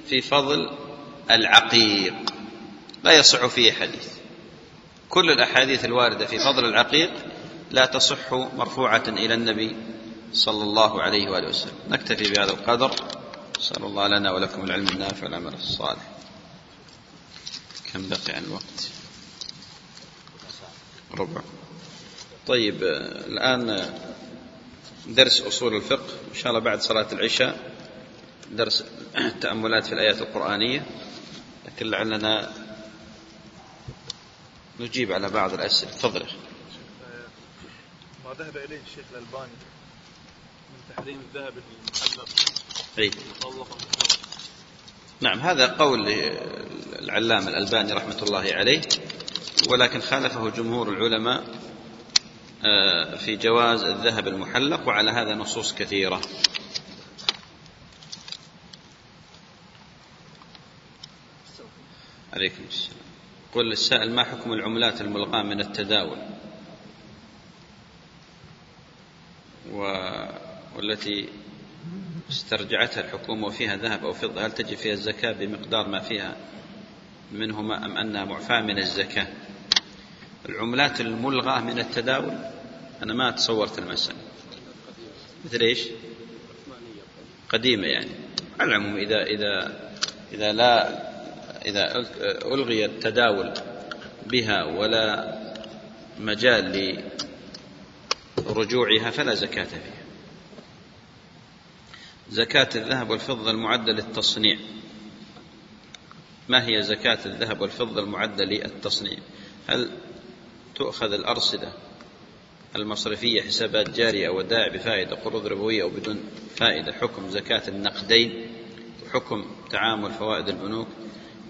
في فضل العقيق. لا يصح فيه حديث. كل الأحاديث الواردة في فضل العقيق لا تصح مرفوعة إلى النبي صلى الله عليه وآله وسلم. نكتفي بهذا القدر. صلى الله لنا ولكم العلم النافع والعمل الصالح. كم بقي عن الوقت؟ ربع. طيب الآن درس أصول الفقه. إن شاء الله بعد صلاة العشاء درس التأملات في الآيات القرآنية لكن لعلنا نجيب على بعض الأسئلة. تفضل ما ذهب إليه الشيخ الألباني؟ من تحريم الذهب المحلق أي. نعم هذا قول العلامة الألباني رحمة الله عليه ولكن خالفه جمهور العلماء آه، في جواز الذهب المحلق وعلى هذا نصوص كثيرة. عليكم السلام. قل السائل ما حكم العملات الملغاة من التداول؟ والتي استرجعتها الحكومة وفيها ذهب أو فضة هل تجب فيها الزكاة بمقدار ما فيها منهما أم أنها معفاة من الزكاة؟ العملات الملغاة من التداول أنا ما تصورت المسألة. مثل إيش؟ قديمة يعني. على العموم إذا إذا إذا لا إذا ألغي التداول بها ولا مجال لرجوعها فلا زكاة فيها. زكاة الذهب والفضة المعدة للتصنيع. ما هي زكاة الذهب والفضة المعدة للتصنيع؟ هل تؤخذ الأرصدة المصرفية حسابات جارية ودائع بفائدة قروض ربوية أو بدون فائدة؟ حكم زكاة النقدين وحكم تعامل فوائد البنوك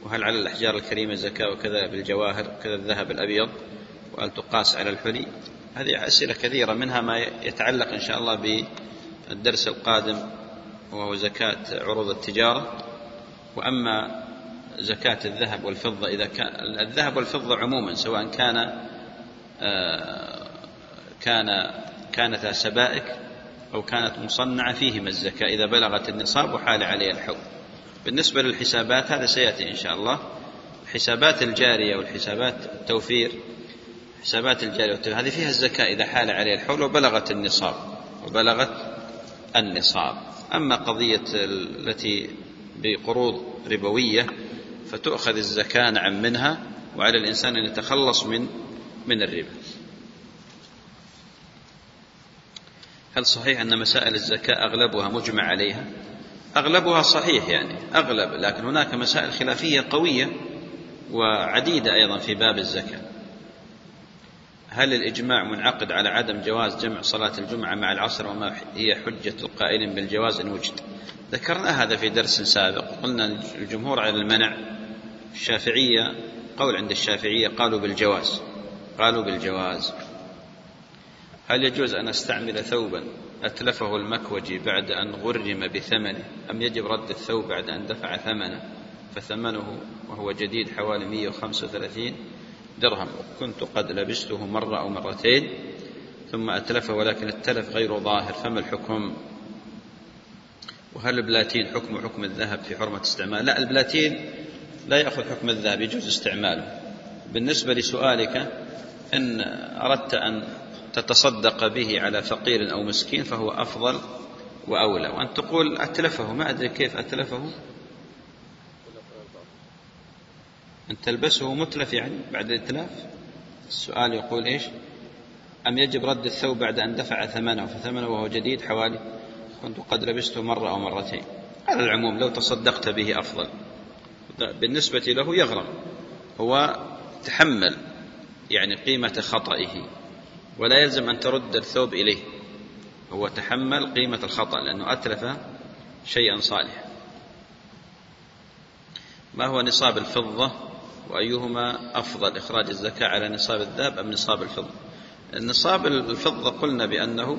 وهل على الأحجار الكريمة زكاة وكذا بالجواهر كذا الذهب الأبيض وهل تقاس على الحلي؟ هذه أسئلة كثيرة منها ما يتعلق إن شاء الله بالدرس القادم وهو زكاة عروض التجارة. وأما زكاة الذهب والفضة إذا كان الذهب والفضة عموما سواء كان آه، كان كانتا سبائك أو كانت مصنعة فيهما الزكاة إذا بلغت النصاب وحال عليها الحول. بالنسبة للحسابات هذا سيأتي إن شاء الله. الحسابات الجارية والحسابات التوفير حسابات الجارية والتوفير هذه فيها الزكاة إذا حال عليها الحول وبلغت النصاب وبلغت النصاب. أما قضية التي بقروض ربوية فتؤخذ الزكاة نعم منها وعلى الإنسان أن يتخلص من من الربا. هل صحيح أن مسائل الزكاة أغلبها مجمع عليها؟ أغلبها صحيح يعني أغلب لكن هناك مسائل خلافية قوية وعديدة أيضا في باب الزكاة. هل الإجماع منعقد على عدم جواز جمع صلاة الجمعة مع العصر وما هي حجة القائلين بالجواز إن وجد؟ ذكرنا هذا في درس سابق قلنا الجمهور على المنع. الشافعية قول عند الشافعية قالوا بالجواز قالوا بالجواز. هل يجوز أن أستعمل ثوبا؟ أتلفه المكوجي بعد أن غرم بثمنه. أم يجب رد الثوب بعد أن دفع ثمنه؟ فثمنه وهو جديد حوالي 135 درهم. كنت قد لبسته مرة أو مرتين ثم أتلفه ولكن التلف غير ظاهر. فما الحكم؟ وهل البلاتين حكم حكم الذهب في حرمة استعمال؟ لا البلاتين لا يأخذ حكم الذهب يجوز استعماله. بالنسبة لسؤالك إن أردت أن تتصدق به على فقير أو مسكين فهو أفضل وأولى. وأن تقول أتلفه ما أدري كيف أتلفه. أن تلبسه متلف يعني بعد الإتلاف. السؤال يقول إيش؟ أم يجب رد الثوب بعد أن دفع ثمنه؟ فثمنه وهو جديد حوالي كنت قد لبسته مرة أو مرتين. على العموم لو تصدقت به أفضل. بالنسبة له يغرم هو تحمل يعني قيمة خطئه. ولا يلزم أن ترد الثوب إليه. هو تحمل قيمة الخطأ لأنه أتلف شيئا صالحا. ما هو نصاب الفضة؟ وأيهما أفضل إخراج الزكاة على نصاب الذهب أم نصاب الفضة؟ النصاب الفضة قلنا بأنه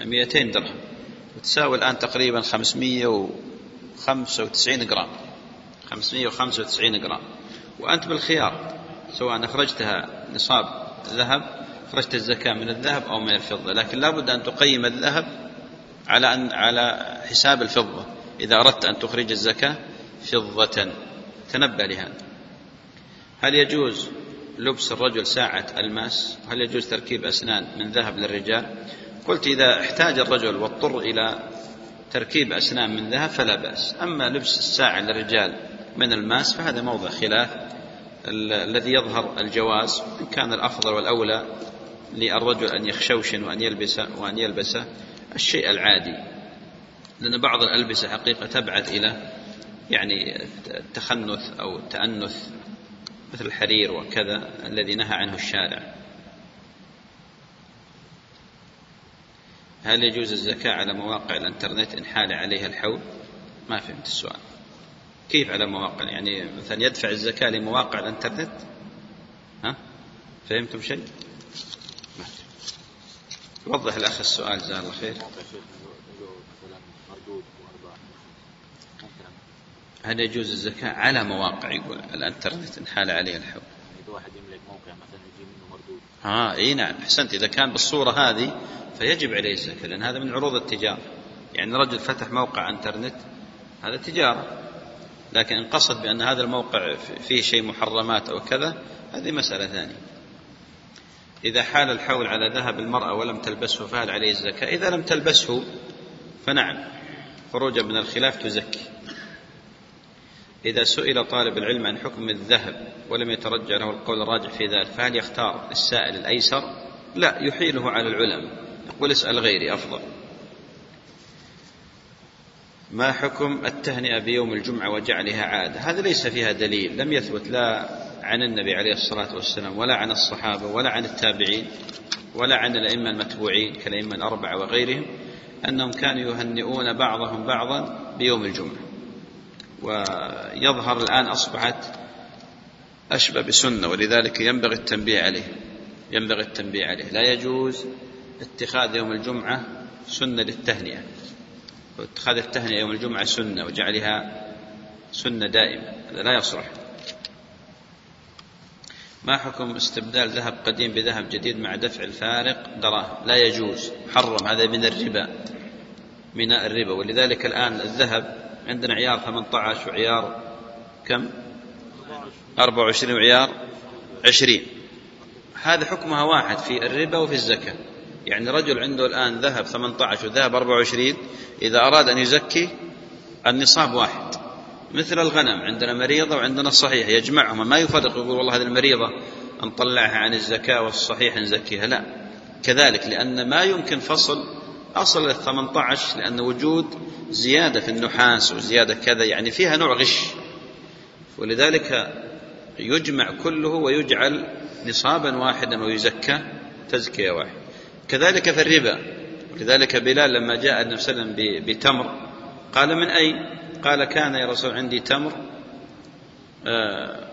200 درهم وتساوي الآن تقريبا 595 جرام. 595 جرام. وأنت بالخيار سواء أخرجتها نصاب ذهب أخرجت الزكاة من الذهب أو من الفضة لكن لابد أن تقيم الذهب على أن على حساب الفضة. إذا أردت أن تخرج الزكاة فضة. تنبه لهذا. هل يجوز لبس الرجل ساعة الماس؟ هل يجوز تركيب أسنان من ذهب للرجال؟ قلت إذا احتاج الرجل واضطر إلى تركيب أسنان من ذهب فلا بأس. أما لبس الساعة للرجال من الماس فهذا موضع خلاف. الذي يظهر الجواز إن كان الأفضل والأولى للرجل أن يخشوشن وأن يلبس وأن يلبس الشيء العادي. لأن بعض الألبسة حقيقة تبعد إلى يعني التخنث أو التأنث مثل الحرير وكذا الذي نهى عنه الشارع. هل يجوز الزكاة على مواقع الإنترنت إن حال عليها الحول؟ ما فهمت السؤال. كيف على مواقع؟ يعني مثلا يدفع الزكاة لمواقع الإنترنت؟ ها؟ فهمتم شيء؟ وضح الأخ السؤال جزاه الله خير. هل يجوز الزكاة على مواقع؟ يقول الانترنت إن حال عليه الحول إذا واحد يملك موقع مثلا يجي منه مردود. آه إي نعم أحسنت. إذا كان بالصورة هذه فيجب عليه الزكاة لأن هذا من عروض التجارة. يعني رجل فتح موقع إنترنت هذا تجارة. لكن إن قصد بأن هذا الموقع فيه شيء محرمات أو كذا هذه مسألة ثانية. إذا حال الحول على ذهب المرأة ولم تلبسه فهل عليه الزكاة؟ إذا لم تلبسه فنعم خروجا من الخلاف تزكي. إذا سئل طالب العلم عن حكم الذهب ولم يترجع له القول الراجح في ذلك فهل يختار السائل الأيسر؟ لا يحيله على العلماء يقول اسأل غيري أفضل. ما حكم التهنئة بيوم الجمعة وجعلها عادة؟ هذا ليس فيها دليل لم يثبت لا عن النبي عليه الصلاة والسلام ولا عن الصحابة ولا عن التابعين ولا عن الأئمة المتبوعين كالأئمة الأربعة وغيرهم أنهم كانوا يهنئون بعضهم بعضا بيوم الجمعة. ويظهر الآن أصبحت أشبه بسنة ولذلك ينبغي التنبيه عليه ينبغي التنبيه عليه. لا يجوز اتخاذ يوم الجمعة سنة للتهنئة. واتخاذ التهنئة يوم الجمعة سنة وجعلها سنة دائمة هذا لا يصلح. ما حكم استبدال ذهب قديم بذهب جديد مع دفع الفارق؟ دراهم لا يجوز. محرم هذا من الربا. من الربا. ولذلك الآن الذهب عندنا عيار 18 وعيار كم؟ 24 وعيار 20 هذا حكمها واحد في الربا وفي الزكاة. يعني رجل عنده الآن ذهب 18 وذهب 24 إذا أراد أن يزكي النصاب واحد. مثل الغنم عندنا مريضة وعندنا الصحيح يجمعهما ما يفرق يقول والله هذه المريضة نطلعها عن الزكاة والصحيح نزكيها. لا. كذلك لأن ما يمكن فصل أصل ال 18 لأن وجود زيادة في النحاس وزيادة كذا يعني فيها نوع غش. ولذلك يجمع كله ويجعل نصابا واحدا ويزكى تزكية واحدة. كذلك في الربا. لذلك بلال لما جاء النبي صلى الله عليه وسلم بتمر قال من أين؟ قال كان يا رسول عندي تمر آه،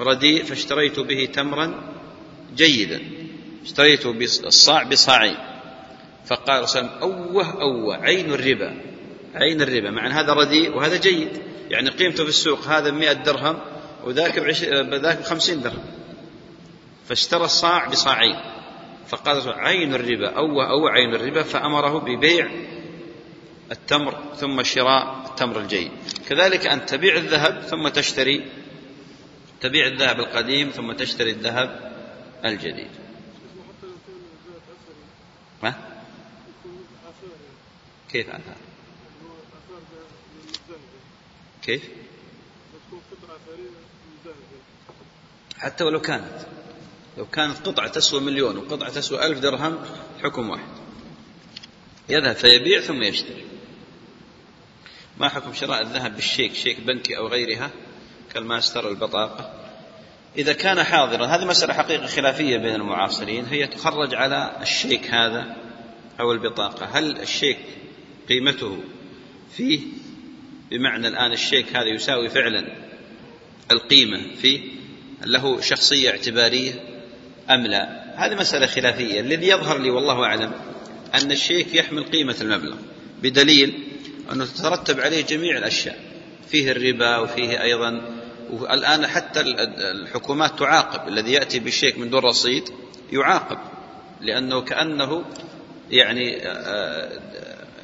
رديء فاشتريت به تمرا جيدا اشتريت بالصاع بصاعين فقال وسلم أوه أوه عين الربا عين الربا مع هذا رديء وهذا جيد. يعني قيمته في السوق هذا بمئة درهم وذاك بعش... بذاك بخمسين درهم. فاشترى الصاع بصاعين فقال عين الربا أوه أوه عين الربا فأمره ببيع التمر ثم شراء التمر الجيد. كذلك أن تبيع الذهب ثم تشتري تبيع الذهب القديم ثم تشتري الذهب الجديد. ما؟ كيف عن هذا كيف؟ حتى ولو كانت لو كانت قطعة تسوى مليون وقطعة تسوى ألف درهم حكم واحد. يذهب فيبيع ثم يشتري. ما حكم شراء الذهب بالشيك شيك بنكي أو غيرها كالماستر البطاقة إذا كان حاضرا هذه مسألة حقيقة خلافية بين المعاصرين هي تخرج على الشيك هذا أو البطاقة. هل الشيك قيمته فيه؟ بمعنى الآن الشيك هذا يساوي فعلا القيمة فيه له شخصية اعتبارية أم لا؟ هذه مسألة خلافية. الذي يظهر لي والله أعلم أن الشيك يحمل قيمة المبلغ بدليل أنه تترتب عليه جميع الأشياء. فيه الربا وفيه أيضا والآن حتى الحكومات تعاقب. الذي يأتي بالشيك من دون رصيد يعاقب. لأنه كأنه يعني آه،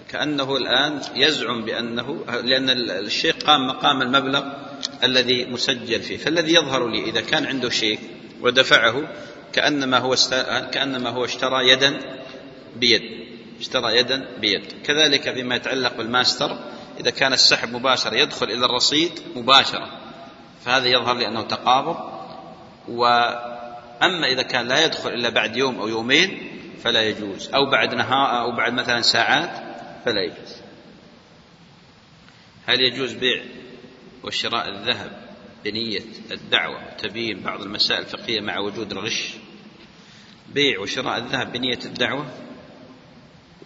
كأنه الآن يزعم بأنه لأن الشيخ قام مقام المبلغ الذي مسجل فيه. فالذي يظهر لي إذا كان عنده شيك ودفعه كأنما هو كأنما هو اشترى يدا بيد. اشترى يدا بيد. كذلك فيما يتعلق بالماستر إذا كان السحب مباشرة يدخل إلى الرصيد مباشرة فهذا يظهر لي أنه تقابض. وأما إذا كان لا يدخل إلا بعد يوم أو يومين فلا يجوز. أو بعد نهار أو بعد مثلا ساعات فلا يجوز. هل يجوز بيع وشراء الذهب بنية الدعوة؟ وتبيين بعض المسائل الفقهية مع وجود الغش. بيع وشراء الذهب بنية الدعوة؟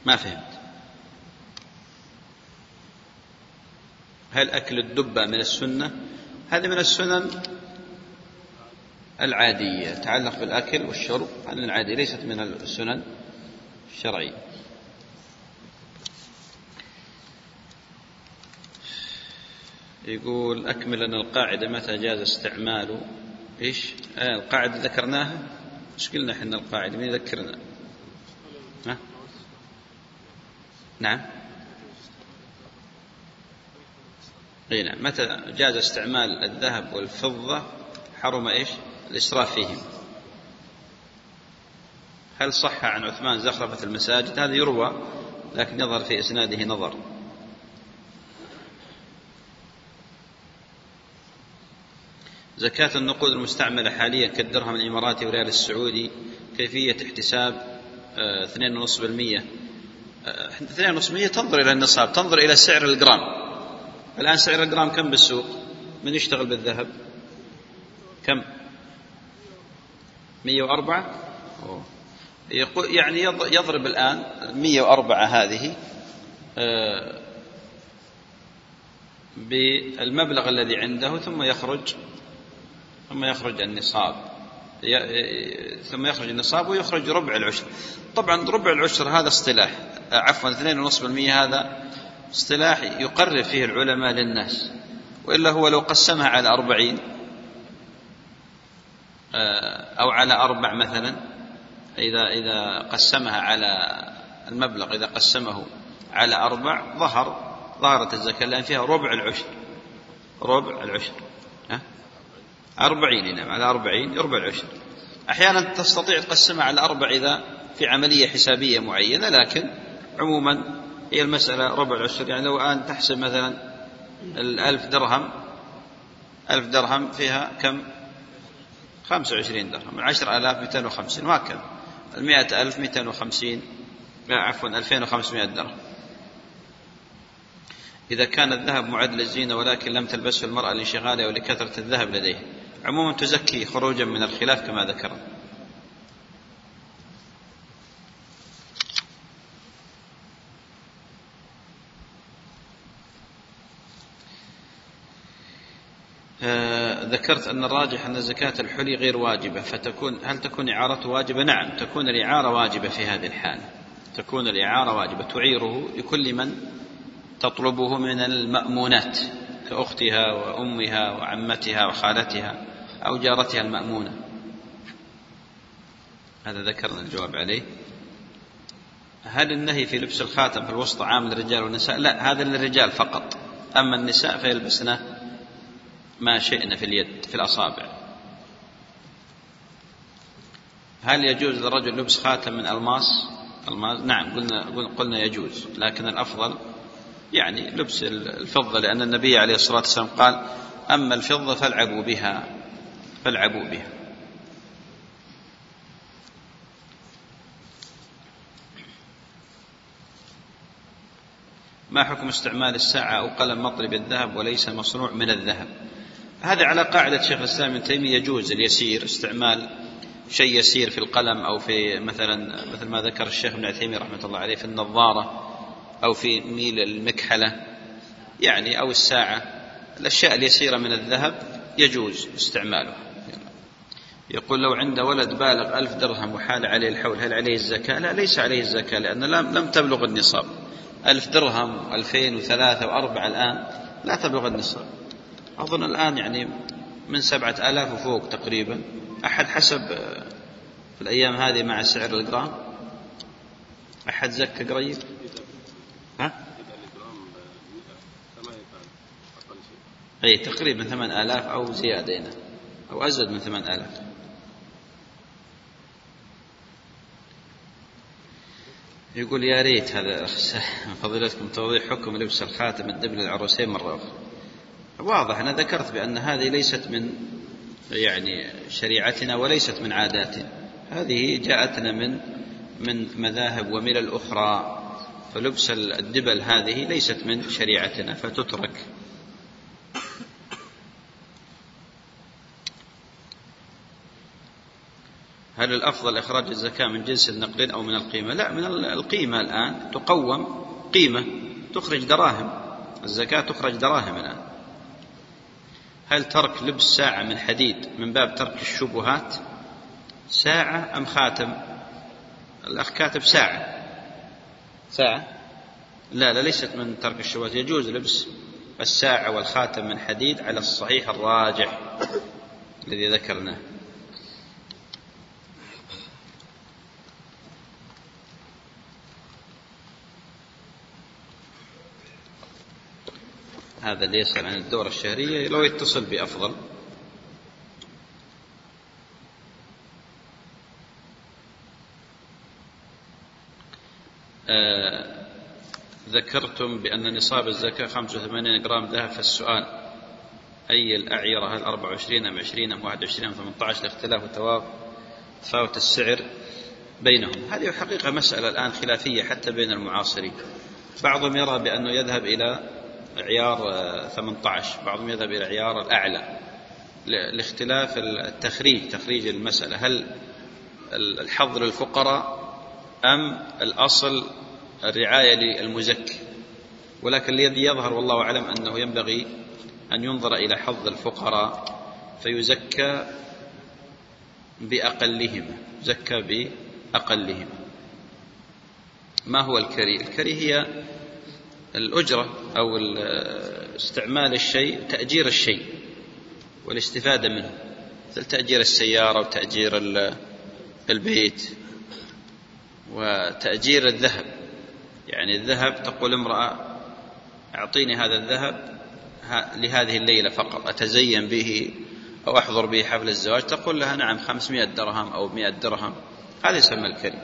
ما فهمت. هل أكل الدبة من السنة؟ هذه من السنن العادية تتعلق بالأكل والشرب. هذه العادية ليست من السنن شرعي يقول أكمل لنا القاعدة متى جاز استعمال؟ إيش؟ آه القاعدة ذكرناها؟ إيش قلنا إحنا القاعدة؟ مين يذكرنا؟ ها؟ نعم إي نعم متى جاز استعمال الذهب والفضة حرم إيش؟ الإسراف فيهم. هل صح عن عثمان زخرفة المساجد؟ هذا يروى لكن يظهر في إسناده نظر. زكاة النقود المستعملة حاليا كالدرهم الإماراتي والريال السعودي كيفية احتساب 2.5% 2.5% تنظر إلى النصاب تنظر إلى سعر الجرام. الآن سعر الجرام كم بالسوق؟ من يشتغل بالذهب؟ كم؟ 104 أوه. يقول يعني يضرب الآن 104 هذه بالمبلغ الذي عنده ثم يخرج ثم يخرج النصاب. ثم يخرج النصاب ويخرج ربع العشر. طبعا ربع العشر هذا اصطلاح. عفوا 2.5% هذا اصطلاح يقرر فيه العلماء للناس. وإلا هو لو قسمها على أربعين أو على أربع مثلا إذا إذا قسمها على المبلغ إذا قسمه على أربع ظهر ظهرت الزكاة لأن فيها ربع العشر. ربع العشر ها؟ أربعين نعم على أربعين ربع العشر. أحيانا تستطيع تقسمها على أربع إذا في عملية حسابية معينة لكن عموما هي المسألة ربع العشر يعني لو الآن تحسب مثلا الألف درهم ألف درهم فيها كم؟ خمسة وعشرين درهم. عشر آلاف مئتين وخمسين. وهكذا. المئة ألف مئتين وخمسين عفوا ألفين وخمسمائة درهم. إذا كان الذهب معد للزينة ولكن لم تلبسه المرأة لانشغالها ولكثرة الذهب لديه عموما تزكي خروجا من الخلاف كما ذكرنا. ذكرت أن الراجح أن زكاة الحلي غير واجبة فتكون هل تكون إعارته واجبة؟ نعم تكون الإعارة واجبة في هذه الحالة تكون الإعارة واجبة. تعيره لكل من تطلبه من المأمونات كأختها وأمها وعمتها وخالتها أو جارتها المأمونة. هذا ذكرنا الجواب عليه. هل النهي في لبس الخاتم في الوسطى عام للرجال والنساء؟ لا هذا للرجال فقط. أما النساء فيلبسن ما شئنا في اليد في الأصابع. هل يجوز للرجل لبس خاتم من ألماس؟ ألماس؟ نعم قلنا قلنا يجوز لكن الأفضل يعني لبس الفضة لأن النبي عليه الصلاة والسلام قال أما الفضة فالعبوا بها فالعبوا بها. ما حكم استعمال الساعة أو قلم مطرب الذهب وليس مصنوع من الذهب؟ هذا على قاعدة شيخ الإسلام ابن تيمية يجوز اليسير استعمال شيء يسير في القلم أو في مثلا مثل ما ذكر الشيخ ابن عثيمين رحمة الله عليه في النظارة أو في ميل المكحلة يعني أو الساعة. الأشياء اليسيرة من الذهب يجوز استعمالها. يقول لو عند ولد بالغ ألف درهم وحال عليه الحول هل عليه الزكاة؟ لا ليس عليه الزكاة لأن لم تبلغ النصاب. ألف درهم ألفين وثلاثة وأربعة الآن لا تبلغ النصاب. أظن الآن يعني من سبعة آلاف وفوق تقريبا. أحد حسب في الأيام هذه مع سعر الجرام. أحد زكى قريب؟ ها؟ أي تقريبا ثمان آلاف أو زيادة هنا. أو أزيد من ثمان آلاف. يقول يا ريت هذا فضيلتكم توضيح حكم لبس الخاتم الدبل العروسين مرة أخرى. واضح أنا ذكرت بأن هذه ليست من يعني شريعتنا وليست من عاداتنا. هذه جاءتنا من من مذاهب وملل أخرى فلبس الدبل هذه ليست من شريعتنا فتترك. هل الأفضل إخراج الزكاة من جنس النقدين أو من القيمة؟ لا من القيمة الآن تقوم قيمة تخرج دراهم. الزكاة تخرج دراهم الآن. هل ترك لبس ساعة من حديد من باب ترك الشبهات؟ ساعة أم خاتم؟ الأخ كاتب ساعة. ساعة؟ لا لا ليست من ترك الشبهات يجوز لبس الساعة والخاتم من حديد على الصحيح الراجح الذي ذكرناه. هذا اللي يسأل عن الدورة الشهرية لو يتصل بأفضل. آه ذكرتم بأن نصاب الزكاة 85 جرام ذهب فالسؤال أي الأعيرة؟ هل 24 أم 20 أم 21 أم 18 لاختلاف تفاوت السعر بينهم. هذه حقيقة مسألة الآن خلافية حتى بين المعاصرين. بعضهم يرى بأنه يذهب إلى عيار 18 بعضهم يذهب إلى عيار الأعلى لاختلاف التخريج تخريج المسألة. هل الحظ للفقراء أم الأصل الرعاية للمزكي؟ ولكن الذي يظهر والله أعلم أنه ينبغي أن ينظر إلى حظ الفقراء فيزكى بأقلهما زكى بأقلهما ما هو الكري؟ الكري هي الأجرة أو استعمال الشيء تأجير الشيء والاستفادة منه. مثل تأجير السيارة وتأجير البيت وتأجير الذهب. يعني الذهب تقول امرأة أعطيني هذا الذهب لهذه الليلة فقط أتزين به أو أحضر به حفل الزواج؟ تقول لها نعم خمسمائة درهم أو مئة درهم. هذا يسمى الكريم.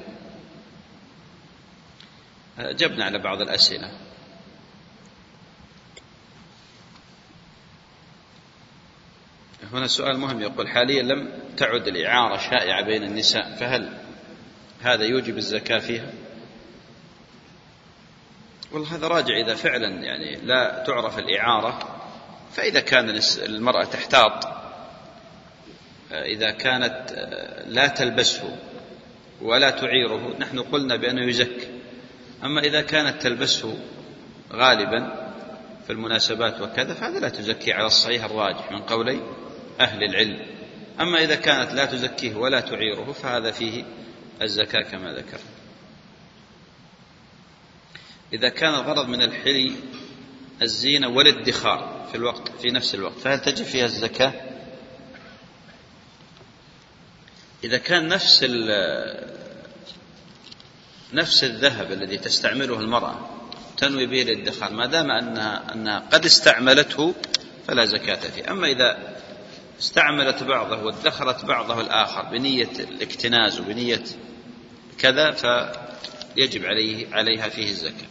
جبنا على بعض الأسئلة. هنا سؤال مهم يقول حاليا لم تعد الإعارة شائعة بين النساء فهل هذا يوجب الزكاة فيها؟ والله هذا راجع إذا فعلا يعني لا تعرف الإعارة فإذا كان المرأة تحتاط إذا كانت لا تلبسه ولا تعيره نحن قلنا بأنه يزكى أما إذا كانت تلبسه غالبا في المناسبات وكذا فهذا لا تزكي على الصحيح الراجح من قولي أهل العلم. أما إذا كانت لا تزكيه ولا تعيره فهذا فيه الزكاة كما ذكرنا إذا كان الغرض من الحلي الزينة والادخار في الوقت في نفس الوقت فهل تجب فيها الزكاة؟ إذا كان نفس نفس الذهب الذي تستعمله المرأة تنوي به الادخار ما دام أنها أنها قد استعملته فلا زكاة فيه، أما إذا استعملت بعضه وادخرت بعضه الآخر بنية الاكتناز وبنية كذا فيجب عليه عليها فيه الزكاة.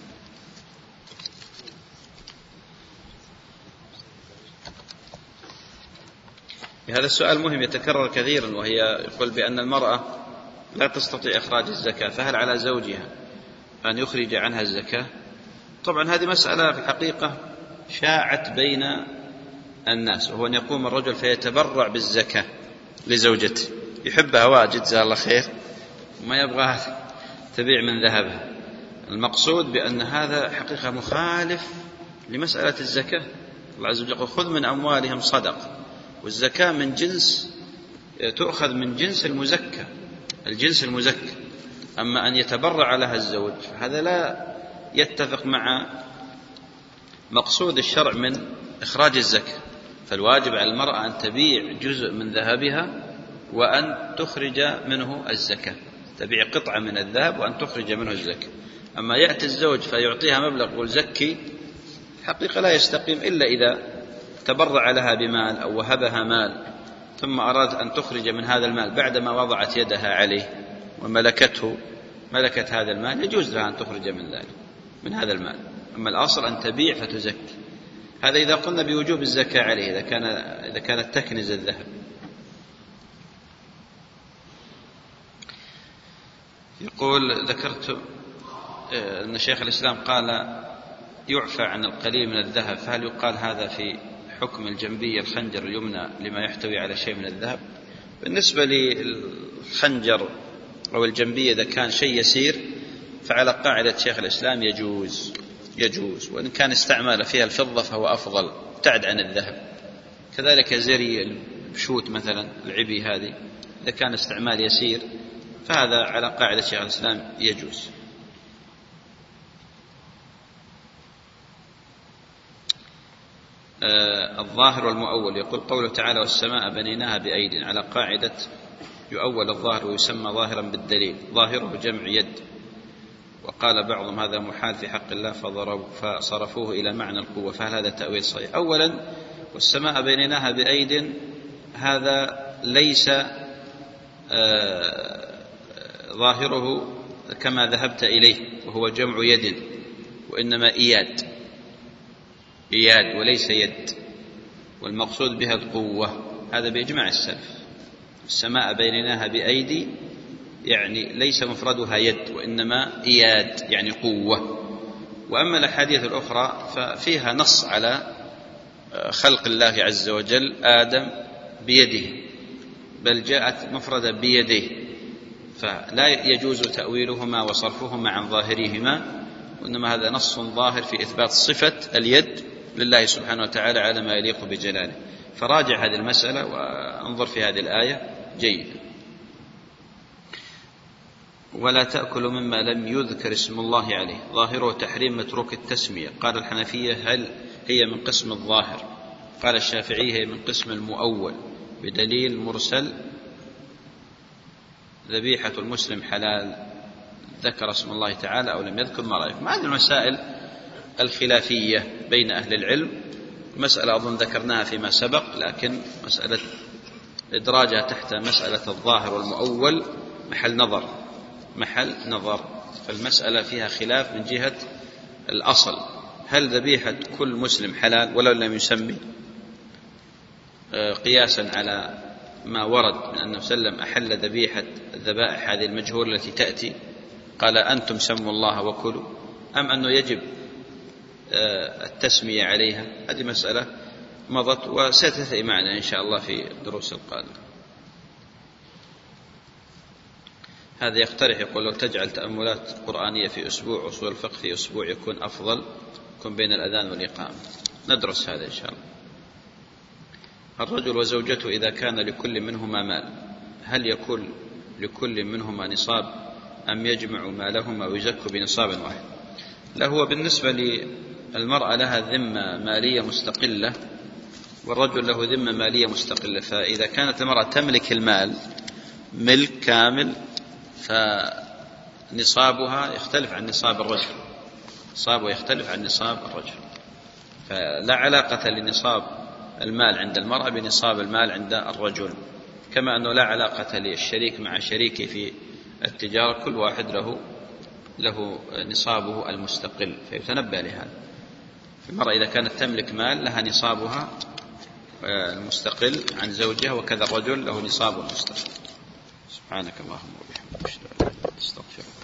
هذا السؤال مهم يتكرر كثيرا وهي يقول بأن المرأة لا تستطيع إخراج الزكاة فهل على زوجها أن يخرج عنها الزكاة طبعا هذه مسألة في الحقيقة شاعت بين الناس وهو أن يقوم الرجل فيتبرع بالزكاة لزوجته. يحبها واجد جزاها الله خير وما يبغى تبيع من ذهبها المقصود بأن هذا حقيقة مخالف لمسألة الزكاة. الله عز وجل يقول خذ من أموالهم صدقة. والزكاة من جنس تؤخذ من جنس المزكى الجنس المزكى. أما أن يتبرع لها الزوج هذا لا يتفق مع مقصود الشرع من إخراج الزكاة. فالواجب على المرأة أن تبيع جزء من ذهبها وأن تخرج منه الزكاة. تبيع قطعة من الذهب وأن تخرج منه الزكاة. أما يأتي الزوج فيعطيها مبلغ يقول زكي حقيقة لا يستقيم إلا إذا تبرع لها بمال أو وهبها مال ثم أراد أن تخرج من هذا المال بعدما وضعت يدها عليه وملكته ملكت هذا المال يجوز لها أن تخرج من ذلك من هذا المال. أما الأصل أن تبيع فتزكي. هذا إذا قلنا بوجوب الزكاة عليه إذا كان إذا كانت تكنز الذهب. يقول ذكرت آه، أن شيخ الإسلام قال يعفى عن القليل من الذهب. فهل يقال هذا في حكم الجنبية الخنجر اليمنى لما يحتوي على شيء من الذهب؟ بالنسبة للخنجر أو الجنبية إذا كان شيء يسير فعلى قاعدة شيخ الإسلام يجوز. يجوز وإن كان استعمال فيها الفضة فهو أفضل ابتعد عن الذهب. كذلك زري البشوت مثلا العبي هذه إذا كان استعمال يسير فهذا على قاعدة شيخ الإسلام يجوز. آه الظاهر والمؤول يقول قوله تعالى والسماء بنيناها بأيد. على قاعدة يؤول الظاهر ويسمى ظاهرا بالدليل ظاهره جمع يد. وقال بعضهم هذا محال في حق الله فصرفوه إلى معنى القوة فهل هذا تأويل صحيح؟ أولا والسماء بنيناها بأيد هذا ليس آه، ظاهره كما ذهبت إليه وهو جمع يد وإنما إياد. إياد وليس يد والمقصود بها القوة هذا بإجماع السلف. السماء بينناها بأيدي يعني ليس مفردها يد وإنما إياد يعني قوة. وأما الأحاديث الأخرى ففيها نص على خلق الله عز وجل آدم بيده بل جاءت مفردة بيديه فلا يجوز تأويلهما وصرفهما عن ظاهرهما وإنما هذا نص ظاهر في إثبات صفة اليد لله سبحانه وتعالى على ما يليق بجلاله. فراجع هذه المسألة وأنظر في هذه الآية جيدا. ولا تأكل مما لم يذكر اسم الله عليه. ظاهره تحريم متروك التسمية. قال الحنفية هل هي من قسم الظاهر؟ قال الشافعي هي من قسم المؤول. بدليل مرسل ذبيحة المسلم حلال. ذكر اسم الله تعالى أو لم يذكر ما رأيكم هذه المسائل الخلافية بين أهل العلم. مسألة أظن ذكرناها فيما سبق لكن مسألة إدراجها تحت مسألة الظاهر والمؤول محل نظر. محل نظر. فالمسألة فيها خلاف من جهة الأصل. هل ذبيحة كل مسلم حلال ولو لم يسمي؟ آه، قياسا على ما ورد من أنه سلم أحل ذبيحة الذبائح هذه المجهولة التي تأتي. قال أنتم سموا الله وكلوا. أم أنه يجب آه، التسمية عليها؟ هذه مسألة مضت وستأتي معنا إن شاء الله في الدروس القادمة. هذا يقترح يقول لو تجعل تأملات قرآنية في أسبوع أصول الفقه في أسبوع يكون أفضل. يكون بين الأذان والإقامة. ندرس هذا إن شاء الله. الرجل وزوجته إذا كان لكل منهما مال هل يكون لكل منهما نصاب أم يجمع مالهما ويزك بنصاب واحد؟ لا هو بالنسبة للمرأة لها ذمة مالية مستقلة والرجل له ذمة مالية مستقلة. فإذا كانت المرأة تملك المال ملك كامل فنصابها يختلف عن نصاب الرجل نصابه يختلف عن نصاب الرجل. فلا علاقة لنصاب المال عند المرأة بنصاب المال عند الرجل كما أنه لا علاقة للشريك مع شريكه في التجارة كل واحد له له نصابه المستقل فيتنبه لهذا. المرأة إذا كانت تملك مال لها نصابها آه، المستقل عن زوجها وكذا الرجل له نصاب مستقل سبحانك اللهم وبحمدك. Так что, что все.